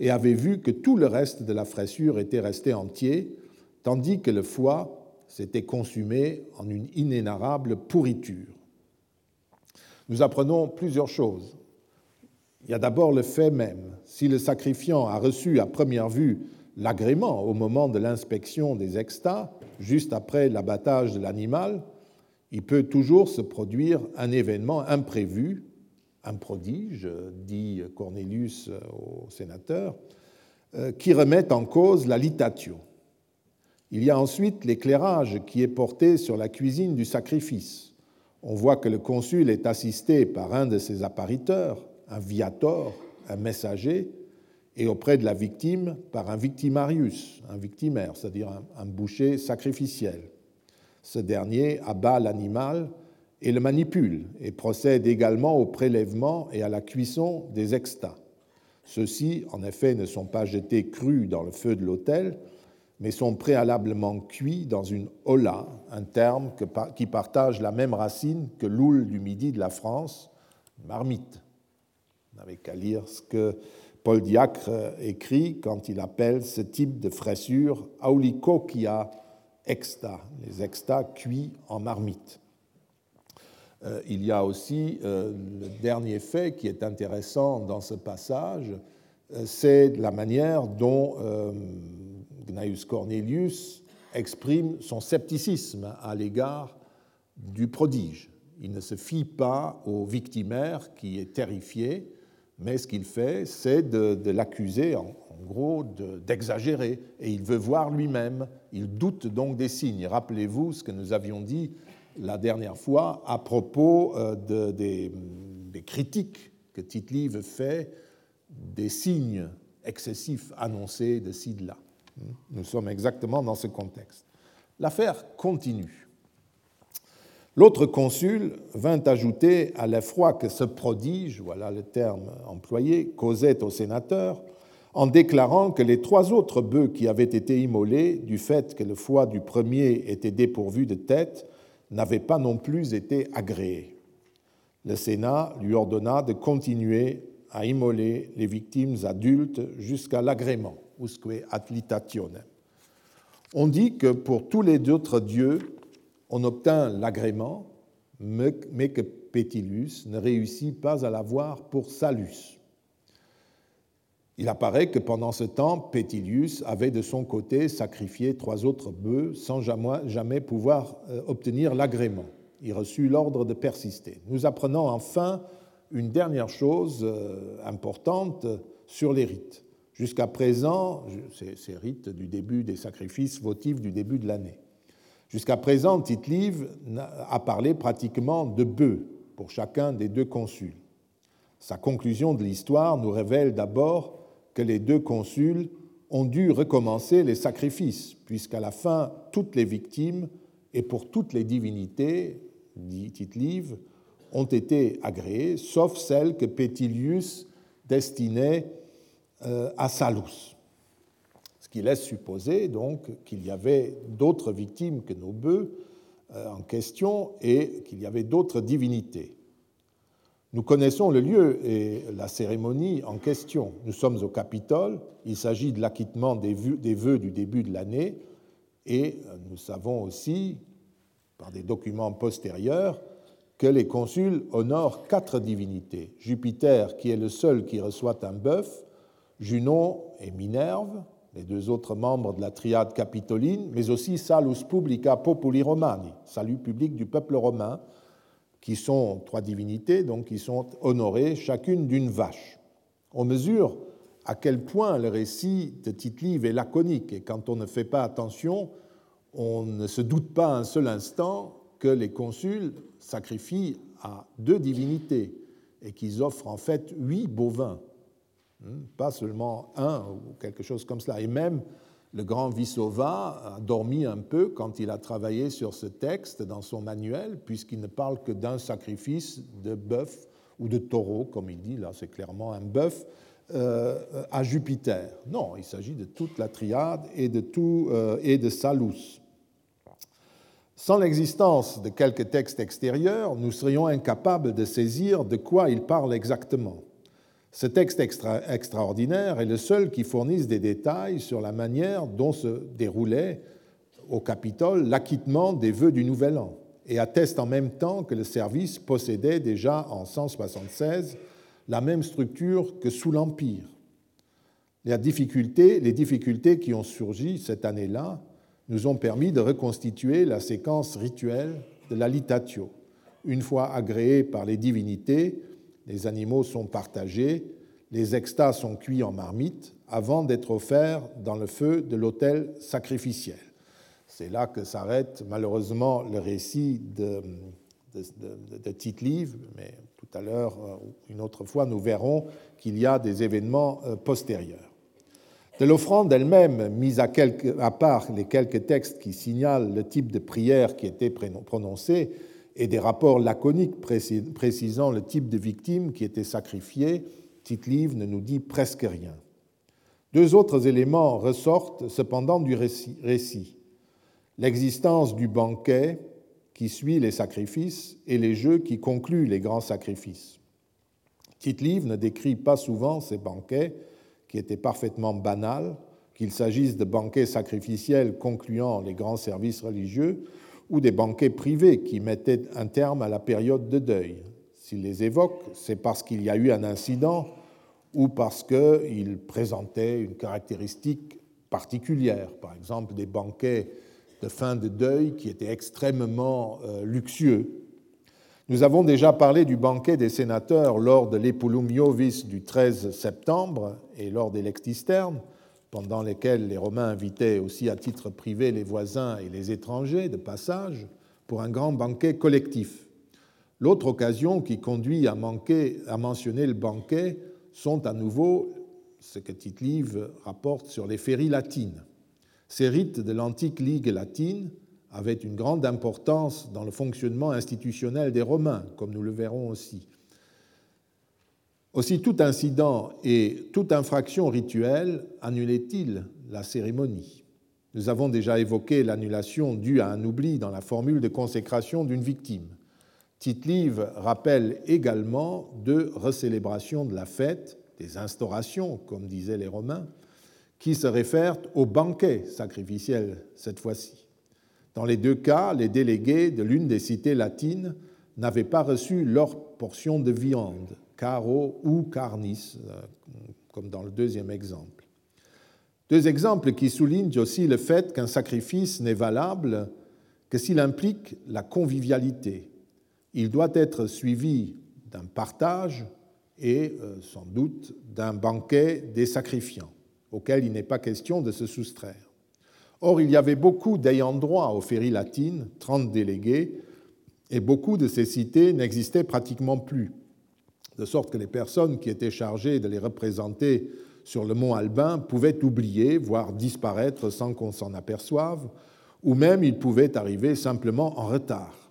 et avait vu que tout le reste de la fraissure était resté entier, tandis que le foie s'était consumé en une inénarrable pourriture. Nous apprenons plusieurs choses. Il y a d'abord le fait même. Si le sacrifiant a reçu à première vue l'agrément au moment de l'inspection des extas, juste après l'abattage de l'animal, il peut toujours se produire un événement imprévu, un prodige, dit Cornelius au sénateur, euh, qui remet en cause la litatio. Il y a ensuite l'éclairage qui est porté sur la cuisine du sacrifice. On voit que le consul est assisté par un de ses appariteurs, un viator, un messager, et auprès de la victime par un victimarius, un victimaire, c'est-à-dire un, boucher sacrificiel. Ce dernier abat l'animal et le manipule et procède également au prélèvement et à la cuisson des extas. Ceux-ci, en effet, ne sont pas jetés crus dans le feu de l'autel, mais sont préalablement cuits dans une hola, un terme qui partage la même racine que l'oule du midi de la France, marmite. Vous n'avez qu'à lire ce que Paul Diacre écrit quand il appelle ce type de fraissure aulikokia exta, les exta cuits en marmite. Euh, il y a aussi euh, le dernier fait qui est intéressant dans ce passage, euh, c'est la manière dont Gnaeus Cornelius exprime son scepticisme à l'égard du prodige. Il ne se fie pas au victimaire qui est terrifié, mais ce qu'il fait, c'est de, l'accuser, en, gros, d'exagérer. et il veut voir lui-même. Il doute donc des signes. Rappelez-vous ce que nous avions dit la dernière fois à propos euh, des, critiques que Tite-Live fait des signes excessifs annoncés de ci, de là. Nous sommes exactement dans ce contexte. L'affaire continue. L'autre consul vint ajouter à l'effroi que ce prodige, voilà le terme employé, causait au sénateur, en déclarant que les trois autres bœufs qui avaient été immolés, du fait que le foie du premier était dépourvu de tête, n'avaient pas non plus été agréés. Le Sénat lui ordonna de continuer à immoler les victimes adultes jusqu'à l'agrément, usque ad litatione. On dit que pour tous les autres dieux, on obtint l'agrément, mais que Pétilius ne réussit pas à l'avoir pour Salus. Il apparaît que pendant ce temps, Pétilius avait de son côté sacrifié trois autres bœufs sans jamais pouvoir euh, obtenir l'agrément. Il reçut l'ordre de persister. Nous apprenons enfin une dernière chose euh, importante sur les rites. Jusqu'à présent, ces rites du début des sacrifices votifs du début de l'année. Jusqu'à présent, tite a parlé pratiquement de bœufs pour chacun des deux consuls. Sa conclusion de l'histoire nous révèle d'abord que les deux consuls ont dû recommencer les sacrifices, puisqu'à la fin, toutes les victimes et pour toutes les divinités, dit tite ont été agréées, sauf celles que Pétilius destinait euh, à Salus qui laisse supposer donc qu'il y avait d'autres victimes que nos bœufs euh, en question et qu'il y avait d'autres divinités. Nous connaissons le lieu et la cérémonie en question. Nous sommes au Capitole, il s'agit de l'acquittement des vœux du début de l'année et euh, nous savons aussi, par des documents postérieurs, que les consuls honorent quatre divinités. Jupiter, qui est le seul qui reçoit un bœuf, Junon et Minerve, les deux autres membres de la triade capitoline, mais aussi Salus Publica Populi Romani, salut public du peuple romain, qui sont trois divinités, donc qui sont honorées chacune d'une vache. On mesure à quel point le récit de tite est laconique, et quand on ne fait pas attention, on ne se doute pas un seul instant que les consuls sacrifient à deux divinités et qu'ils offrent en fait huit bovins pas seulement un ou quelque chose comme cela. Et même le grand Vissova a dormi un peu quand il a travaillé sur ce texte dans son manuel, puisqu'il ne parle que d'un sacrifice de bœuf ou de taureau, comme il dit, là c'est clairement un bœuf, euh, à Jupiter. Non, il s'agit de toute la triade et de, tout, euh, et de Salus. Sans l'existence de quelques textes extérieurs, nous serions incapables de saisir de quoi il parle exactement. Ce texte extraordinaire est le seul qui fournisse des détails sur la manière dont se déroulait au Capitole l'acquittement des vœux du Nouvel An et atteste en même temps que le service possédait déjà en 176 la même structure que sous l'Empire. Les difficultés, les difficultés qui ont surgi cette année-là nous ont permis de reconstituer la séquence rituelle de la litatio. Une fois agréée par les divinités, les animaux sont partagés, les extas sont cuits en marmite avant d'être offerts dans le feu de l'autel sacrificiel. C'est là que s'arrête malheureusement le récit de, de, de, Tite-Livre, mais tout à l'heure, euh, une autre fois, nous verrons qu'il y a des événements euh, postérieurs. De l'offrande elle-même, mise à, à, part les quelques textes qui signalent le type de prière qui était prononcée, et des rapports laconiques précisant le type de victime qui était sacrifiée, Tite-Livre ne nous dit presque rien. Deux autres éléments ressortent cependant du récit. L'existence du banquet qui suit les sacrifices et les jeux qui concluent les grands sacrifices. Tite-Livre ne décrit pas souvent ces banquets qui étaient parfaitement banals, qu'il s'agisse de banquets sacrificiels concluant les grands services religieux ou des banquets privés qui mettaient un terme à la période de deuil. S'il les évoque, c'est parce qu'il y a eu un incident ou parce qu'il présentait une caractéristique particulière, par exemple des banquets de fin de deuil qui étaient extrêmement euh, luxueux. Nous avons déjà parlé du banquet des sénateurs lors de l'Epulum Iovis du 13 septembre et lors des Lextisterne pendant lesquels les Romains invitaient aussi à titre privé les voisins et les étrangers de passage pour un grand banquet collectif. L'autre occasion qui conduit à, à mentionner le banquet sont à nouveau ce que Tite-Live rapporte sur les féries latines. Ces rites de l'antique Ligue latine avaient une grande importance dans le fonctionnement institutionnel des Romains, comme nous le verrons aussi. Aussi tout incident et toute infraction rituelle annulait-il la cérémonie? Nous avons déjà évoqué l'annulation due à un oubli dans la formule de consécration d'une victime. Tite-Live rappelle également deux recélébrations de la fête, des instaurations, comme disaient les Romains, qui se réfèrent au banquet sacrificiel cette fois-ci. Dans les deux cas, les délégués de l'une des cités latines n'avaient pas reçu leur portion de viande, caro ou carnis, euh, comme dans le deuxième exemple. Deux exemples qui soulignent aussi le fait qu'un sacrifice n'est valable que s'il implique la convivialité. Il doit être suivi d'un partage et euh, sans doute d'un banquet des sacrifiants, auquel il n'est pas question de se soustraire. Or, il y avait beaucoup d'ayants droit aux féries latines, 30 délégués, et beaucoup de ces cités n'existaient pratiquement plus, de sorte que les personnes qui étaient chargées de les représenter sur le mont Albin pouvaient oublier, voire disparaître sans qu'on s'en aperçoive, ou même ils pouvaient arriver simplement en retard.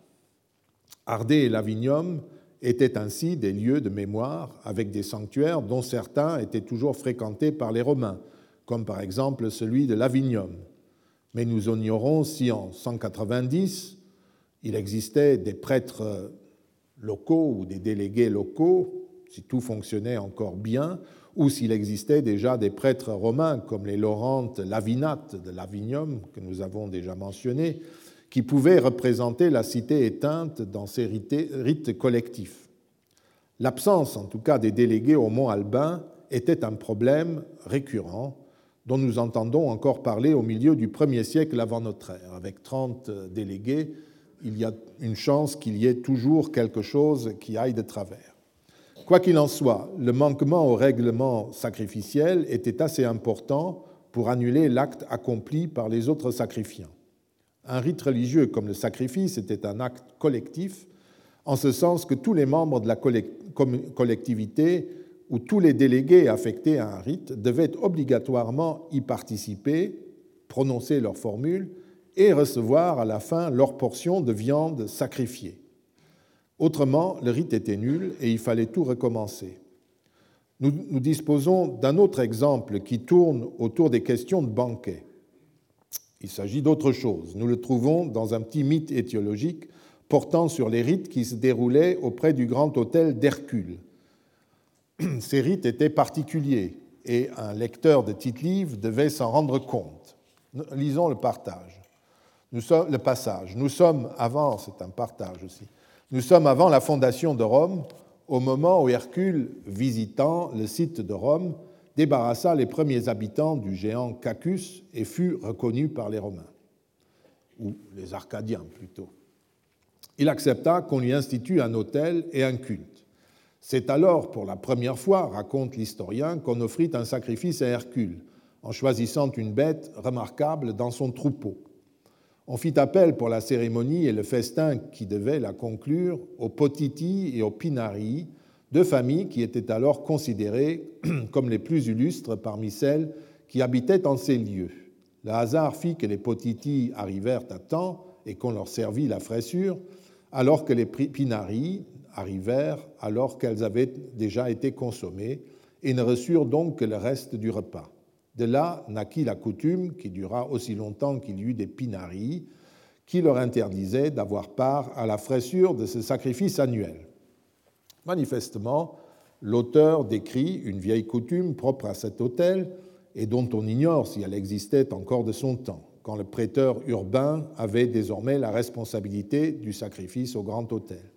Ardé et Lavinium étaient ainsi des lieux de mémoire avec des sanctuaires dont certains étaient toujours fréquentés par les Romains, comme par exemple celui de Lavinium. Mais nous ignorons si en 190, il existait des prêtres locaux ou des délégués locaux, si tout fonctionnait encore bien, ou s'il existait déjà des prêtres romains comme les Laurentes Lavinates de Lavinium, que nous avons déjà mentionnés, qui pouvaient représenter la cité éteinte dans ces rites collectifs. L'absence, en tout cas, des délégués au mont Albin était un problème récurrent dont nous entendons encore parler au milieu du premier siècle avant notre ère. Avec 30 délégués, il y a une chance qu'il y ait toujours quelque chose qui aille de travers. Quoi qu'il en soit, le manquement au règlement sacrificiel était assez important pour annuler l'acte accompli par les autres sacrifiants. Un rite religieux comme le sacrifice était un acte collectif, en ce sens que tous les membres de la collectivité ou tous les délégués affectés à un rite devaient obligatoirement y participer, prononcer leur formule et recevoir à la fin leur portion de viande sacrifiée. Autrement, le rite était nul et il fallait tout recommencer. Nous, disposons d'un autre exemple qui tourne autour des questions de banquet. Il s'agit d'autre chose. Nous le trouvons dans un petit mythe étiologique portant sur les rites qui se déroulaient auprès du grand hôtel d'Hercule. Ces rites étaient particuliers et un lecteur de titre-livre devait s'en rendre compte. Lisons le partage. Nous sommes, le passage. Nous sommes avant, c'est un partage aussi, nous sommes avant la fondation de Rome, au moment où Hercule, visitant le site de Rome, débarrassa les premiers habitants du géant Cacus et fut reconnu par les Romains, ou les Arcadiens plutôt. Il accepta qu'on lui institue un hôtel et un culte. C'est alors, pour la première fois, raconte l'historien, qu'on offrit un sacrifice à Hercule, en choisissant une bête remarquable dans son troupeau. On fit appel pour la cérémonie et le festin qui devait la conclure aux Potiti et aux Pinari, deux familles qui étaient alors considérées comme les plus illustres parmi celles qui habitaient en ces lieux. Le hasard fit que les Potiti arrivèrent à temps et qu'on leur servit la fraissure, alors que les Pinari arrivèrent alors qu'elles avaient déjà été consommées et ne reçurent donc que le reste du repas. De là naquit la coutume, qui dura aussi longtemps qu'il y eut des pinaries, qui leur interdisait d'avoir part à la fraissure de ce sacrifice annuel. Manifestement, l'auteur décrit une vieille coutume propre à cet hôtel et dont on ignore si elle existait encore de son temps, quand le prêteur urbain avait désormais la responsabilité du sacrifice au grand hôtel.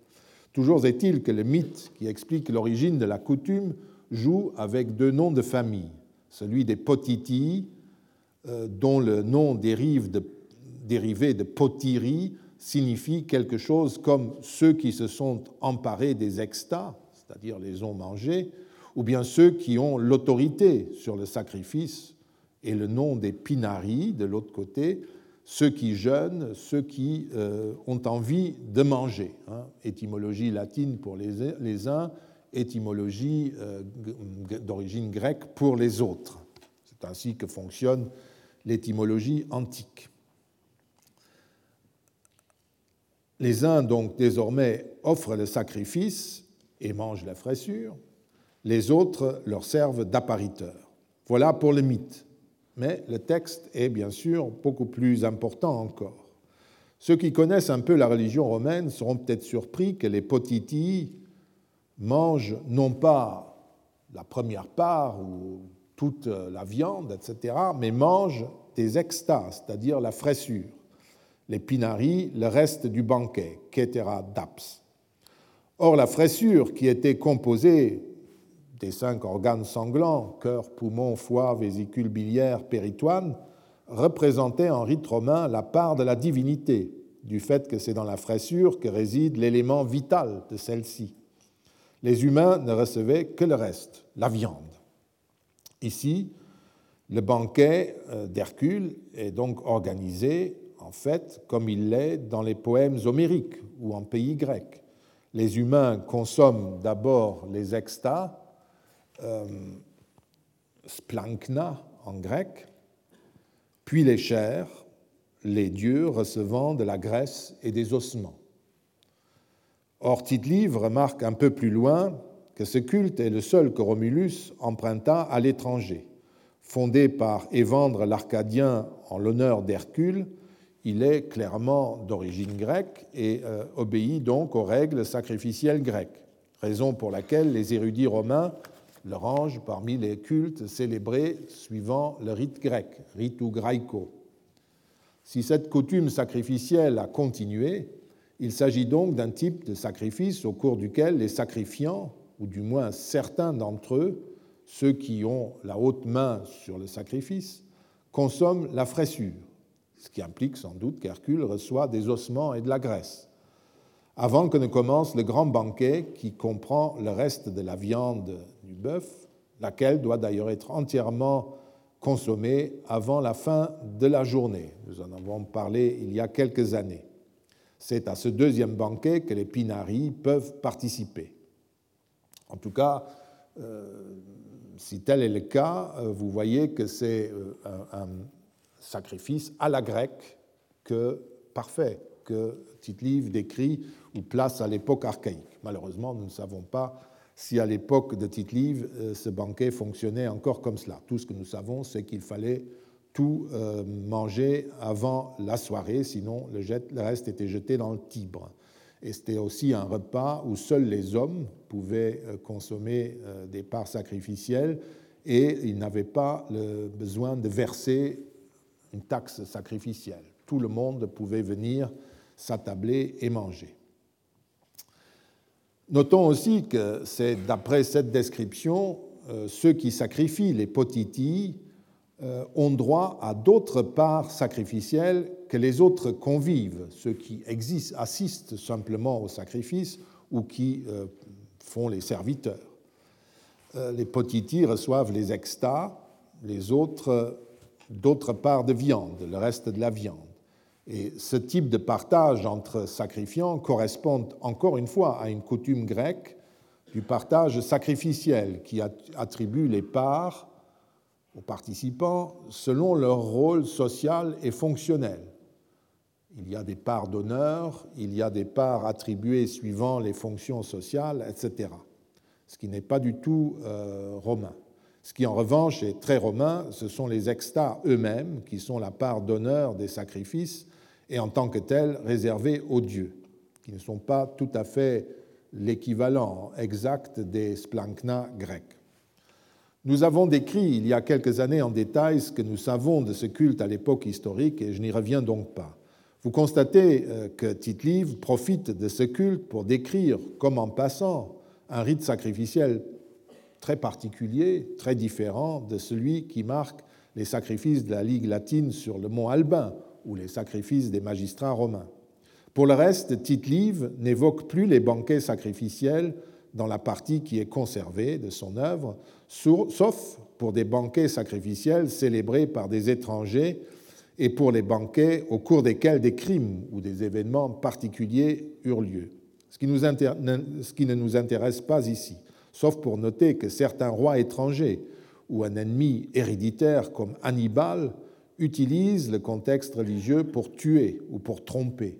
Toujours est-il que le mythe qui explique l'origine de la coutume joue avec deux noms de famille celui des Potiti, euh, dont le nom dérive de, dérivé de potiri, signifie quelque chose comme ceux qui se sont emparés des extas, c'est-à-dire les ont mangés, ou bien ceux qui ont l'autorité sur le sacrifice, et le nom des pinari, de l'autre côté, ceux qui jeûnent, ceux qui euh, ont envie de manger. Hein. Étymologie latine pour les, les uns, étymologie euh, d'origine grecque pour les autres. C'est ainsi que fonctionne l'étymologie antique. Les uns, donc, désormais offrent le sacrifice et mangent la fraissure, les autres leur servent d'appariteur. Voilà pour le mythe. Mais le texte est bien sûr beaucoup plus important encore. Ceux qui connaissent un peu la religion romaine seront peut-être surpris que les potiti mange non pas la première part ou toute la viande, etc., mais mange des extases, c'est-à-dire la fraissure, les pinaris, le reste du banquet, ketera daps. Or, la fraissure, qui était composée des cinq organes sanglants, cœur, poumon, foie, vésicule biliaire, péritoine, représentait en rite romain la part de la divinité, du fait que c'est dans la fraissure que réside l'élément vital de celle-ci. Les humains ne recevaient que le reste, la viande. Ici, le banquet euh, d'Hercule est donc organisé, en fait, comme il l'est dans les poèmes homériques ou en pays grec. Les humains consomment d'abord les extas, euh, splankna en grec, puis les chairs, les dieux recevant de la graisse et des ossements. Or, Tite-Live remarque un peu plus loin que ce culte est le seul que Romulus emprunta à l'étranger. Fondé par Évandre l'Arcadien en l'honneur d'Hercule, il est clairement d'origine grecque et euh, obéit donc aux règles sacrificielles grecques, raison pour laquelle les érudits romains le rangent parmi les cultes célébrés suivant le rite grec, ritu graeco. Si cette coutume sacrificielle a continué, il s'agit donc d'un type de sacrifice au cours duquel les sacrifiants, ou du moins certains d'entre eux, ceux qui ont la haute main sur le sacrifice, consomment la fraissure, ce qui implique sans doute qu'Hercule reçoit des ossements et de la graisse, avant que ne commence le grand banquet qui comprend le reste de la viande du bœuf, laquelle doit d'ailleurs être entièrement consommés avant la fin de la journée. Nous en avons parlé il y a quelques années. C'est à ce deuxième banquet que les pinaris peuvent participer. En tout cas, euh, si tel est le cas, euh, vous voyez que c'est euh, un, sacrifice à la grecque que parfait, que Tite-Live décrit ou place à l'époque archaïque. Malheureusement, nous ne savons pas si à l'époque de Tite-Live, ce banquet fonctionnait encore comme cela. Tout ce que nous savons, c'est qu'il fallait tout euh, avant la soirée, sinon le, reste était jeté dans le Tibre. Et c'était aussi un repas où seuls les hommes pouvaient euh, consommer des parts sacrificielles et ils n'avaient pas le besoin de verser une taxe sacrificielle. Tout le monde pouvait venir s'attabler et manger. Notons aussi que c'est d'après cette description, euh, ceux qui sacrifient les potitis euh, ont droit à d'autres parts sacrificielles que les autres convives, ceux qui existent, assistent simplement au sacrifice ou qui euh, font les serviteurs. Les potitis reçoivent les extas, les autres d'autres parts de viande, le reste de la viande. Et ce type de partage entre sacrifiants correspond encore une fois à une coutume grecque du partage sacrificiel qui attribue les parts aux participants selon leur rôle social et fonctionnel. Il y a des parts d'honneur, il y a des parts attribuées suivant les fonctions sociales, etc. Ce qui n'est pas du tout euh, romain. Ce qui en revanche est très romain, ce sont les extas eux-mêmes, qui sont la part d'honneur des sacrifices et en tant que tels réservés aux dieux, qui ne sont pas tout à fait l'équivalent exact des splankna grecs. Nous avons décrit il y a quelques années en détail ce que nous savons de ce culte à l'époque historique et je n'y reviens donc pas. Vous constatez euh, que Tite-Live profite de ce culte pour décrire, comme en passant, un rite sacrificiel très particulier, très différent de celui qui marque les sacrifices de la Ligue latine sur le mont Albin ou les sacrifices des magistrats romains. Pour le reste, Tite-Live n'évoque plus les banquets sacrificiels dans la partie qui est conservée de son œuvre, sauf pour des banquets sacrificiels célébrés par des étrangers et pour les banquets au cours desquels des crimes ou des événements particuliers eurent lieu. Ce qui, ne nous intéresse pas ici, sauf pour noter que certains rois étrangers ou un ennemi héréditaire comme Hannibal utilise le contexte religieux pour tuer ou pour tromper.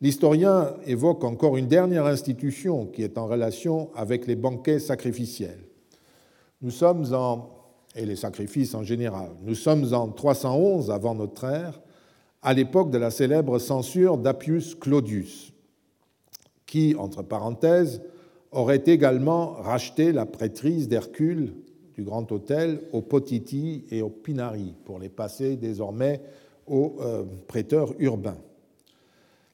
L'historien évoque encore une dernière institution qui est en relation avec les banquets sacrificiels. Nous sommes en, et les sacrifices en général, nous sommes en 311 avant notre ère, à l'époque de la célèbre censure d'Appius Claudius, qui, entre parenthèses, aurait également racheté la prêtrise d'Hercule du Grand Hôtel aux Potiti et aux Pinari, pour les passer désormais aux euh, prêteurs urbains.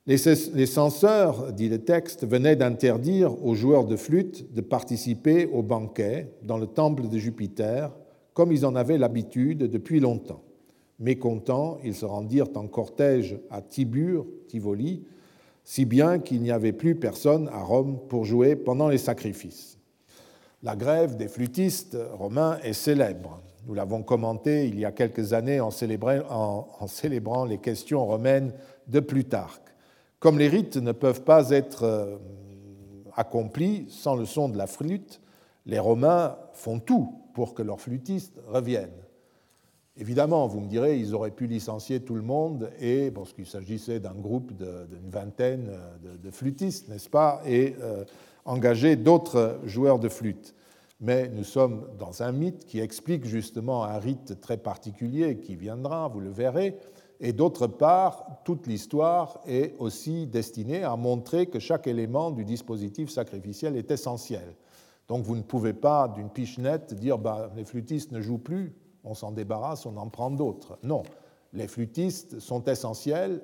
Les censeurs, dit le texte, venaient d'interdire aux joueurs de flûte de participer au banquet dans le temple de Jupiter, comme ils en avaient l'habitude depuis longtemps. Mécontents, ils se rendirent en cortège à Tibur, Tivoli, si bien qu'il n'y avait plus personne à Rome pour jouer pendant les sacrifices. La grève des flûtistes romains est célèbre. Nous l'avons commenté il y a quelques années en célébrant, les questions romaines de Plutarque. Comme les rites ne peuvent pas être euh, accomplis sans le son de la flûte, les Romains font tout pour que leurs flûtistes reviennent. Évidemment, vous me direz, ils auraient pu licencier tout le monde, et parce qu'il s'agissait d'un groupe d'une vingtaine de, flûtistes, n'est-ce pas, et euh, engager d'autres joueurs de flûte. Mais nous sommes dans un mythe qui explique justement un rite très particulier qui viendra, vous le verrez, et d'autre part, toute l'histoire est aussi destinée à montrer que chaque élément du dispositif sacrificiel est essentiel. Donc vous ne pouvez pas, d'une pichenette, dire bah, les flûtistes ne jouent plus, on s'en débarrasse, on en prend d'autres. Non, les flûtistes sont essentiels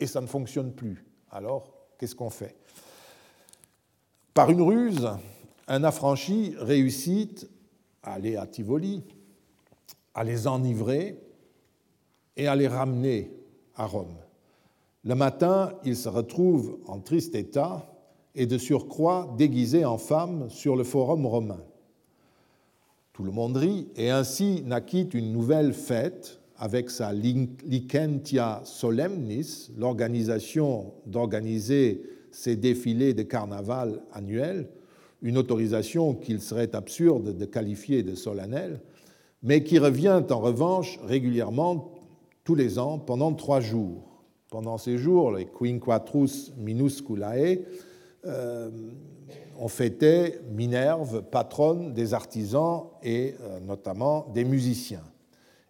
et ça ne fonctionne plus. Alors, qu'est-ce qu'on fait? Par une ruse, un affranchi réussit à aller à Tivoli, à les enivrer et à les ramener à Rome. Le matin, il se retrouve en triste état et de surcroît déguisé en femme sur le forum romain. Tout le monde rit, et ainsi naquit une nouvelle fête avec sa Licentia Solemnis, l'organisation d'organiser ces défilés de carnaval annuels, une autorisation qu'il serait absurde de qualifier de solennelle, mais qui revient en revanche régulièrement tous les ans pendant trois jours. Pendant ces jours, les Quinquatrus Minusculae, euh, on fêtait Minerve, patronne des artisans et euh, notamment des musiciens.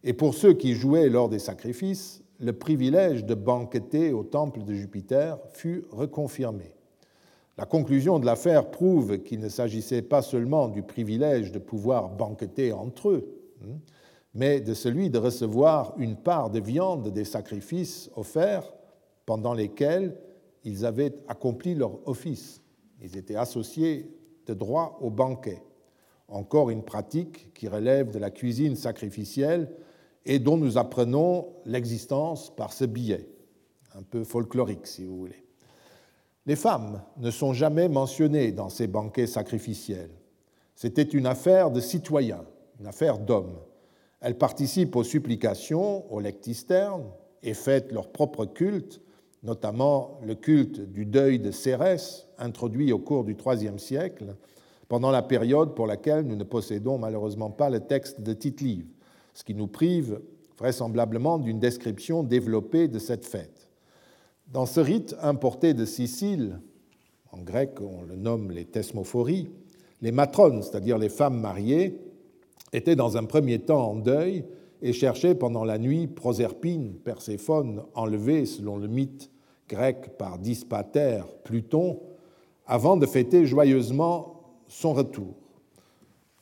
Et pour ceux qui jouaient lors des sacrifices, le privilège de banqueter au temple de Jupiter fut reconfirmé. La conclusion de l'affaire prouve qu'il ne s'agissait pas seulement du privilège de pouvoir banqueter entre eux, hein, mais de celui de recevoir une part de viande des sacrifices offerts pendant lesquels ils avaient accompli leur office. Ils étaient associés de droit au banquet. Encore une pratique qui relève de la cuisine sacrificielle et dont nous apprenons l'existence par ce billet, un peu folklorique si vous voulez. Les femmes ne sont jamais mentionnées dans ces banquets sacrificiels. C'était une affaire de citoyens, une affaire d'hommes. Elles participent aux supplications, aux lectisternes et fêtent leur propre culte notamment le culte du deuil de Cérès, introduit au cours du IIIe siècle, pendant la période pour laquelle nous ne possédons malheureusement pas le texte de Tite-Live, ce qui nous prive vraisemblablement d'une description développée de cette fête. Dans ce rite importé de Sicile, en grec on le nomme les thesmophories, les matrones, c'est-à-dire les femmes mariées, étaient dans un premier temps en deuil et cherchaient pendant la nuit Proserpine, Perséphone, enlevée selon le mythe grec par Dispater, Pluton, avant de fêter joyeusement son retour.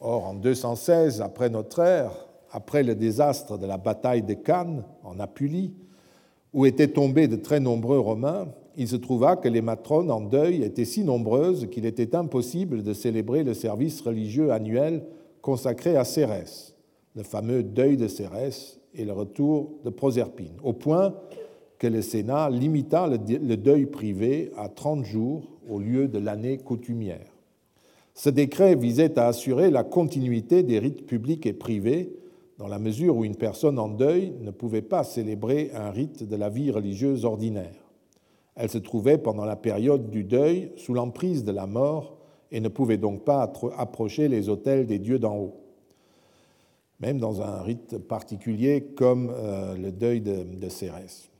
Or, en 216 après notre ère, après le désastre de la bataille de Cannes en Apulie, où étaient tombés de très nombreux Romains, il se trouva que les matrones en deuil étaient si nombreuses qu'il était impossible de célébrer le service religieux annuel consacré à Cérès, le fameux deuil de Cérès et le retour de Proserpine, au point que le Sénat limita le deuil privé à 30 jours au lieu de l'année coutumière. Ce décret visait à assurer la continuité des rites publics et privés, dans la mesure où une personne en deuil ne pouvait pas célébrer un rite de la vie religieuse ordinaire. Elle se trouvait pendant la période du deuil sous l'emprise de la mort et ne pouvait donc pas approcher les autels des dieux d'en haut, même dans un rite particulier comme euh, le deuil de Cérès.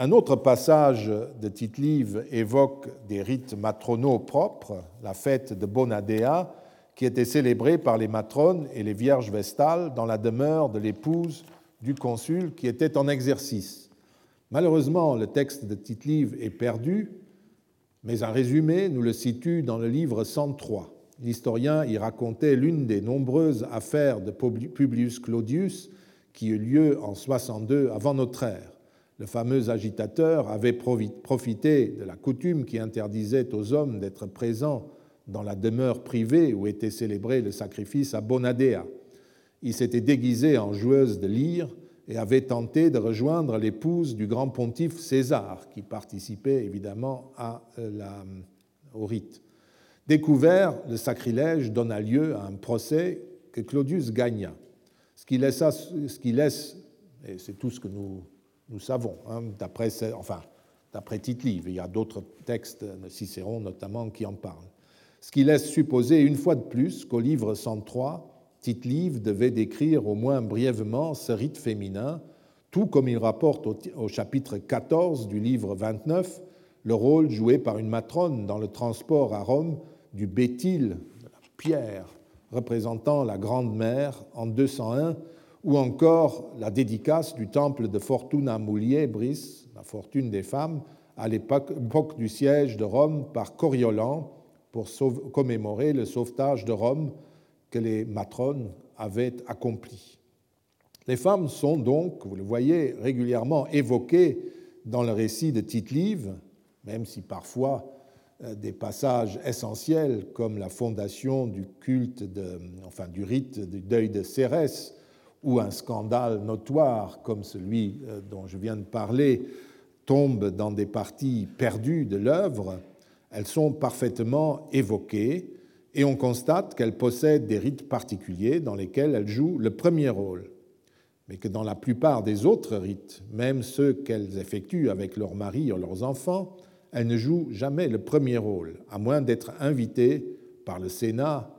Un autre passage de Tite-Live évoque des rites matronaux propres, la fête de Bonadea, qui était célébrée par les matrones et les vierges vestales dans la demeure de l'épouse du consul qui était en exercice. Malheureusement, le texte de Tite-Live est perdu, mais un résumé nous le situe dans le livre 103. L'historien y racontait l'une des nombreuses affaires de Publius Claudius qui eut lieu en 62 avant notre ère le fameux agitateur, avait profité de la coutume qui interdisait aux hommes d'être présents dans la demeure privée où était célébré le sacrifice à Bonadea. Il s'était déguisé en joueuse de lyre et avait tenté de rejoindre l'épouse du grand pontife César, qui participait évidemment euh, la, au rite. Découvert, le sacrilège donna lieu à un procès que Claudius gagna, ce qui, laissa, ce qui laisse, et c'est tout ce que nous, savons, hein, d'après enfin, Tite-Live, il y a d'autres textes, Cicéron notamment, qui en parlent, ce qui laisse supposer une fois de plus qu'au livre 103, Tite-Live devait décrire au moins brièvement ce rite féminin, tout comme il rapporte au, chapitre 14 du livre 29 le rôle joué par une matrone dans le transport à Rome du bétil, la pierre représentant la Grande Mère en 201, ou encore la dédicace du temple de Fortuna Muliebris, la fortune des femmes, à l'époque du siège de Rome par Coriolan pour commémorer le sauvetage de Rome que les matrones avaient accompli. Les femmes sont donc, vous le voyez, régulièrement évoquées dans le récit de Tite-Live, même si parfois euh, des passages essentiels comme la fondation du culte, enfin du rite du deuil de Cérès, ou un scandale notoire comme celui euh, dont je viens de parler tombent dans des parties perdues de l'œuvre, elles sont parfaitement évoquées et on constate qu'elles possèdent des rites particuliers dans lesquels elles jouent le premier rôle, mais que dans la plupart des autres rites, même ceux qu'elles effectuent avec leurs maris ou leurs enfants, elle ne joue jamais le premier rôle, à moins d'être invitée par le Sénat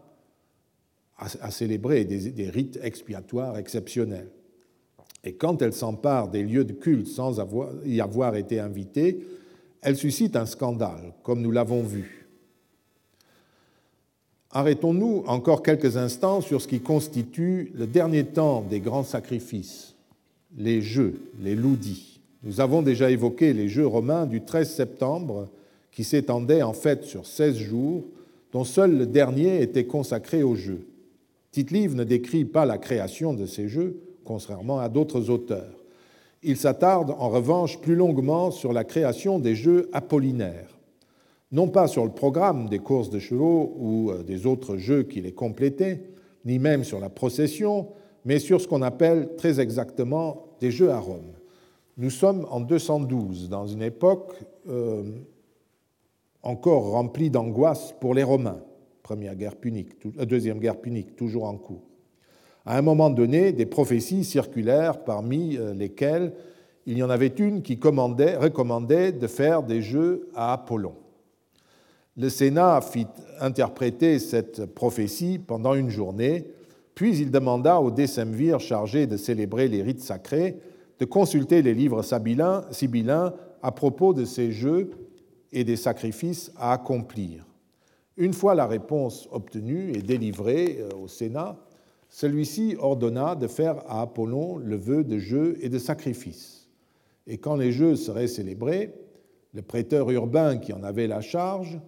à, célébrer des, rites expiatoires exceptionnels. Et quand elle s'empare des lieux de culte sans y avoir été invitée, elle suscite un scandale, comme nous l'avons vu. Arrêtons-nous encore quelques instants sur ce qui constitue le dernier temps des grands sacrifices, les jeux, les loudis. Nous avons déjà évoqué les Jeux romains du 13 septembre, qui s'étendaient en fait sur 16 jours, dont seul le dernier était consacré aux Jeux. Tite-Live ne décrit pas la création de ces Jeux, contrairement à d'autres auteurs. Il s'attarde en revanche plus longuement sur la création des Jeux apollinaires, non pas sur le programme des courses de chevaux ou euh, des autres jeux qui les complétaient, ni même sur la procession, mais sur ce qu'on appelle très exactement des Jeux à Rome. Nous sommes en 212, dans une époque euh, encore remplie d'angoisse pour les Romains, première guerre punique, euh, deuxième guerre punique, toujours en cours. À un moment donné, des prophéties circulèrent, parmi lesquelles il y en avait une qui recommandait de faire des jeux à Apollon. Le Sénat fit interpréter cette prophétie pendant une journée, puis il demanda aux décemvirs chargés de célébrer les rites sacrés de consulter les livres sibyllins à propos de ces jeux et des sacrifices à accomplir. Une fois la réponse obtenue et délivrée euh, au Sénat, celui-ci ordonna de faire à Apollon le vœu de jeux et de sacrifices. Et quand les jeux seraient célébrés, le prêteur urbain qui en avait la charge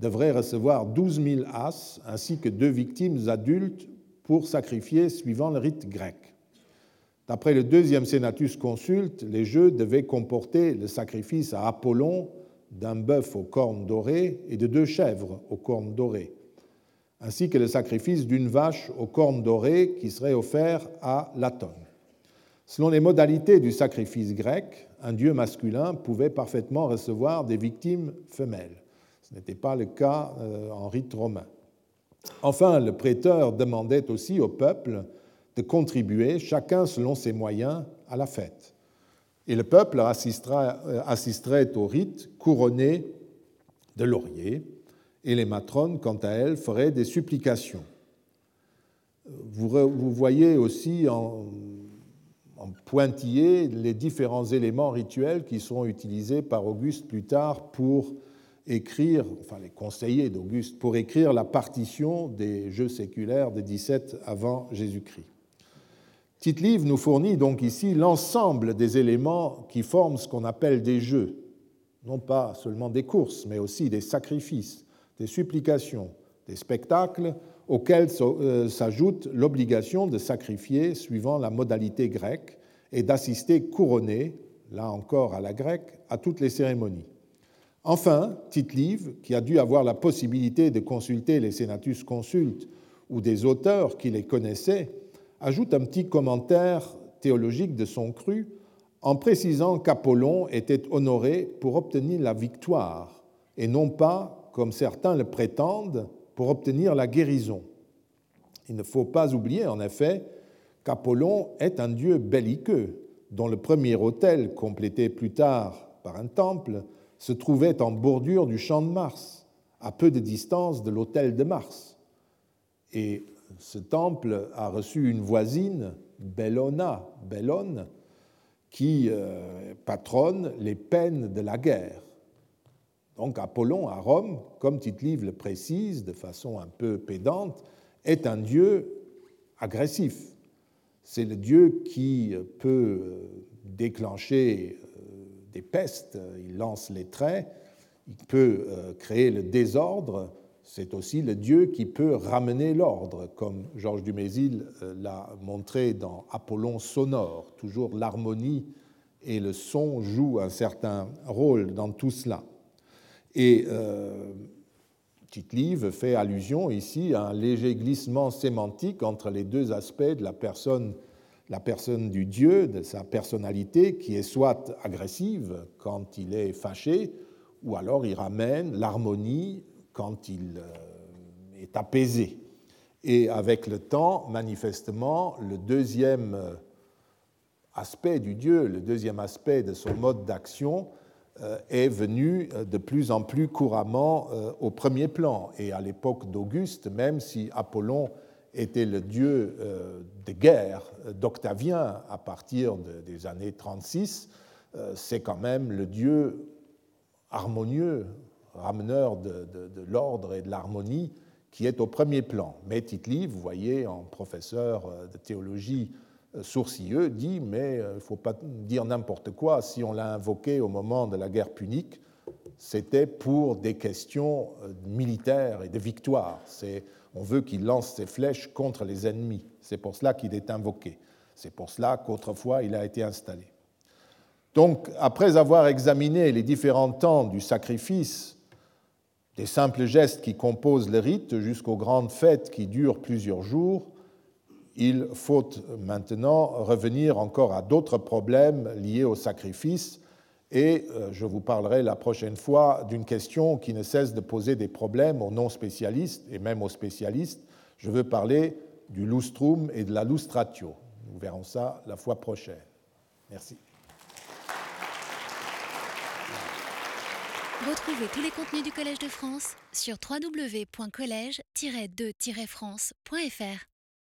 devrait recevoir douze mille as ainsi que deux victimes adultes pour sacrifier suivant le rite grec. D'après le deuxième Senatus consulte, les jeux devaient comporter le sacrifice à Apollon d'un bœuf aux cornes dorées et de deux chèvres aux cornes dorées, ainsi que le sacrifice d'une vache aux cornes dorées qui serait offert à Latone. Selon les modalités du sacrifice grec, un dieu masculin pouvait parfaitement recevoir des victimes femelles. Ce n'était pas le cas euh, en rite romain. Enfin, le prêteur demandait aussi au peuple de contribuer, chacun selon ses moyens, à la fête. Et le peuple euh, assisterait au rite couronné de laurier, et les matrones, quant à elles, feraient des supplications. Vous, voyez aussi en, en pointillé les différents éléments rituels qui seront utilisés par Auguste plus tard pour écrire, enfin les conseillers d'Auguste, pour écrire la partition des jeux séculaires de 17 avant Jésus-Christ. Tite-Livre nous fournit donc ici l'ensemble des éléments qui forment ce qu'on appelle des jeux, non pas seulement des courses, mais aussi des sacrifices, des supplications, des spectacles auxquels euh, s'ajoute l'obligation de sacrifier suivant la modalité grecque et d'assister couronné, là encore à la grecque, à toutes les cérémonies. Enfin, Tite-Live, qui a dû avoir la possibilité de consulter les Senatus Consultes ou des auteurs qui les connaissaient, ajoute un petit commentaire théologique de son cru en précisant qu'Apollon était honoré pour obtenir la victoire et non pas, comme certains le prétendent, pour obtenir la guérison. Il ne faut pas oublier, en effet, qu'Apollon est un dieu belliqueux, dont le premier autel, complété plus tard par un temple, se trouvait en bordure du champ de Mars, à peu de distance de l'autel de Mars. Et ce temple a reçu une voisine, Bellona, Bellone, qui euh, patronne les peines de la guerre. Donc Apollon à Rome, comme Tite-Live le précise de façon un peu pédante, est un dieu agressif. C'est le dieu qui peut euh, déclencher des pestes, il lance les traits, il peut créer le désordre, c'est aussi le Dieu qui peut ramener l'ordre, comme Georges Dumézil euh, l'a montré dans Apollon sonore. Toujours l'harmonie et le son jouent un certain rôle dans tout cela. Et euh, Tite-Live fait allusion ici à un léger glissement sémantique entre les deux aspects de la personne, la personne du Dieu, de sa personnalité, qui est soit agressive quand il est fâché, ou alors il ramène l'harmonie quand il euh, est apaisé. Et avec le temps, manifestement, le deuxième euh, aspect du Dieu, le deuxième aspect de son mode d'action, euh, est venu de plus en plus couramment au premier plan. Et à l'époque d'Auguste, même si Apollon était le dieu de guerre d'Octavien à partir des années 36, c'est quand même le dieu harmonieux, rameneur de, l'ordre et de l'harmonie, qui est au premier plan. Mais Titli, vous voyez, en professeur euh, de théologie euh, sourcilleux, dit Mais euh, il ne faut pas dire n'importe quoi. Si on l'a invoqué au moment de la guerre punique, c'était pour des questions militaires et de victoire. On veut qu'il lance ses flèches contre les ennemis. C'est pour cela qu'il est invoqué. C'est pour cela qu'autrefois il a été installé. Donc, après avoir examiné les différents temps du sacrifice des simples gestes qui composent le rite jusqu'aux grandes fêtes qui durent plusieurs jours, il faut maintenant revenir encore à d'autres problèmes liés au sacrifice et euh, je vous parlerai la prochaine fois d'une question qui ne cesse de poser des problèmes aux non-spécialistes et même aux spécialistes. Je veux parler du lustrum et de la lustratio. Nous verrons ça la fois prochaine. Merci. Retrouvez tous les contenus du Collège de France sur www.colège-2-france.fr.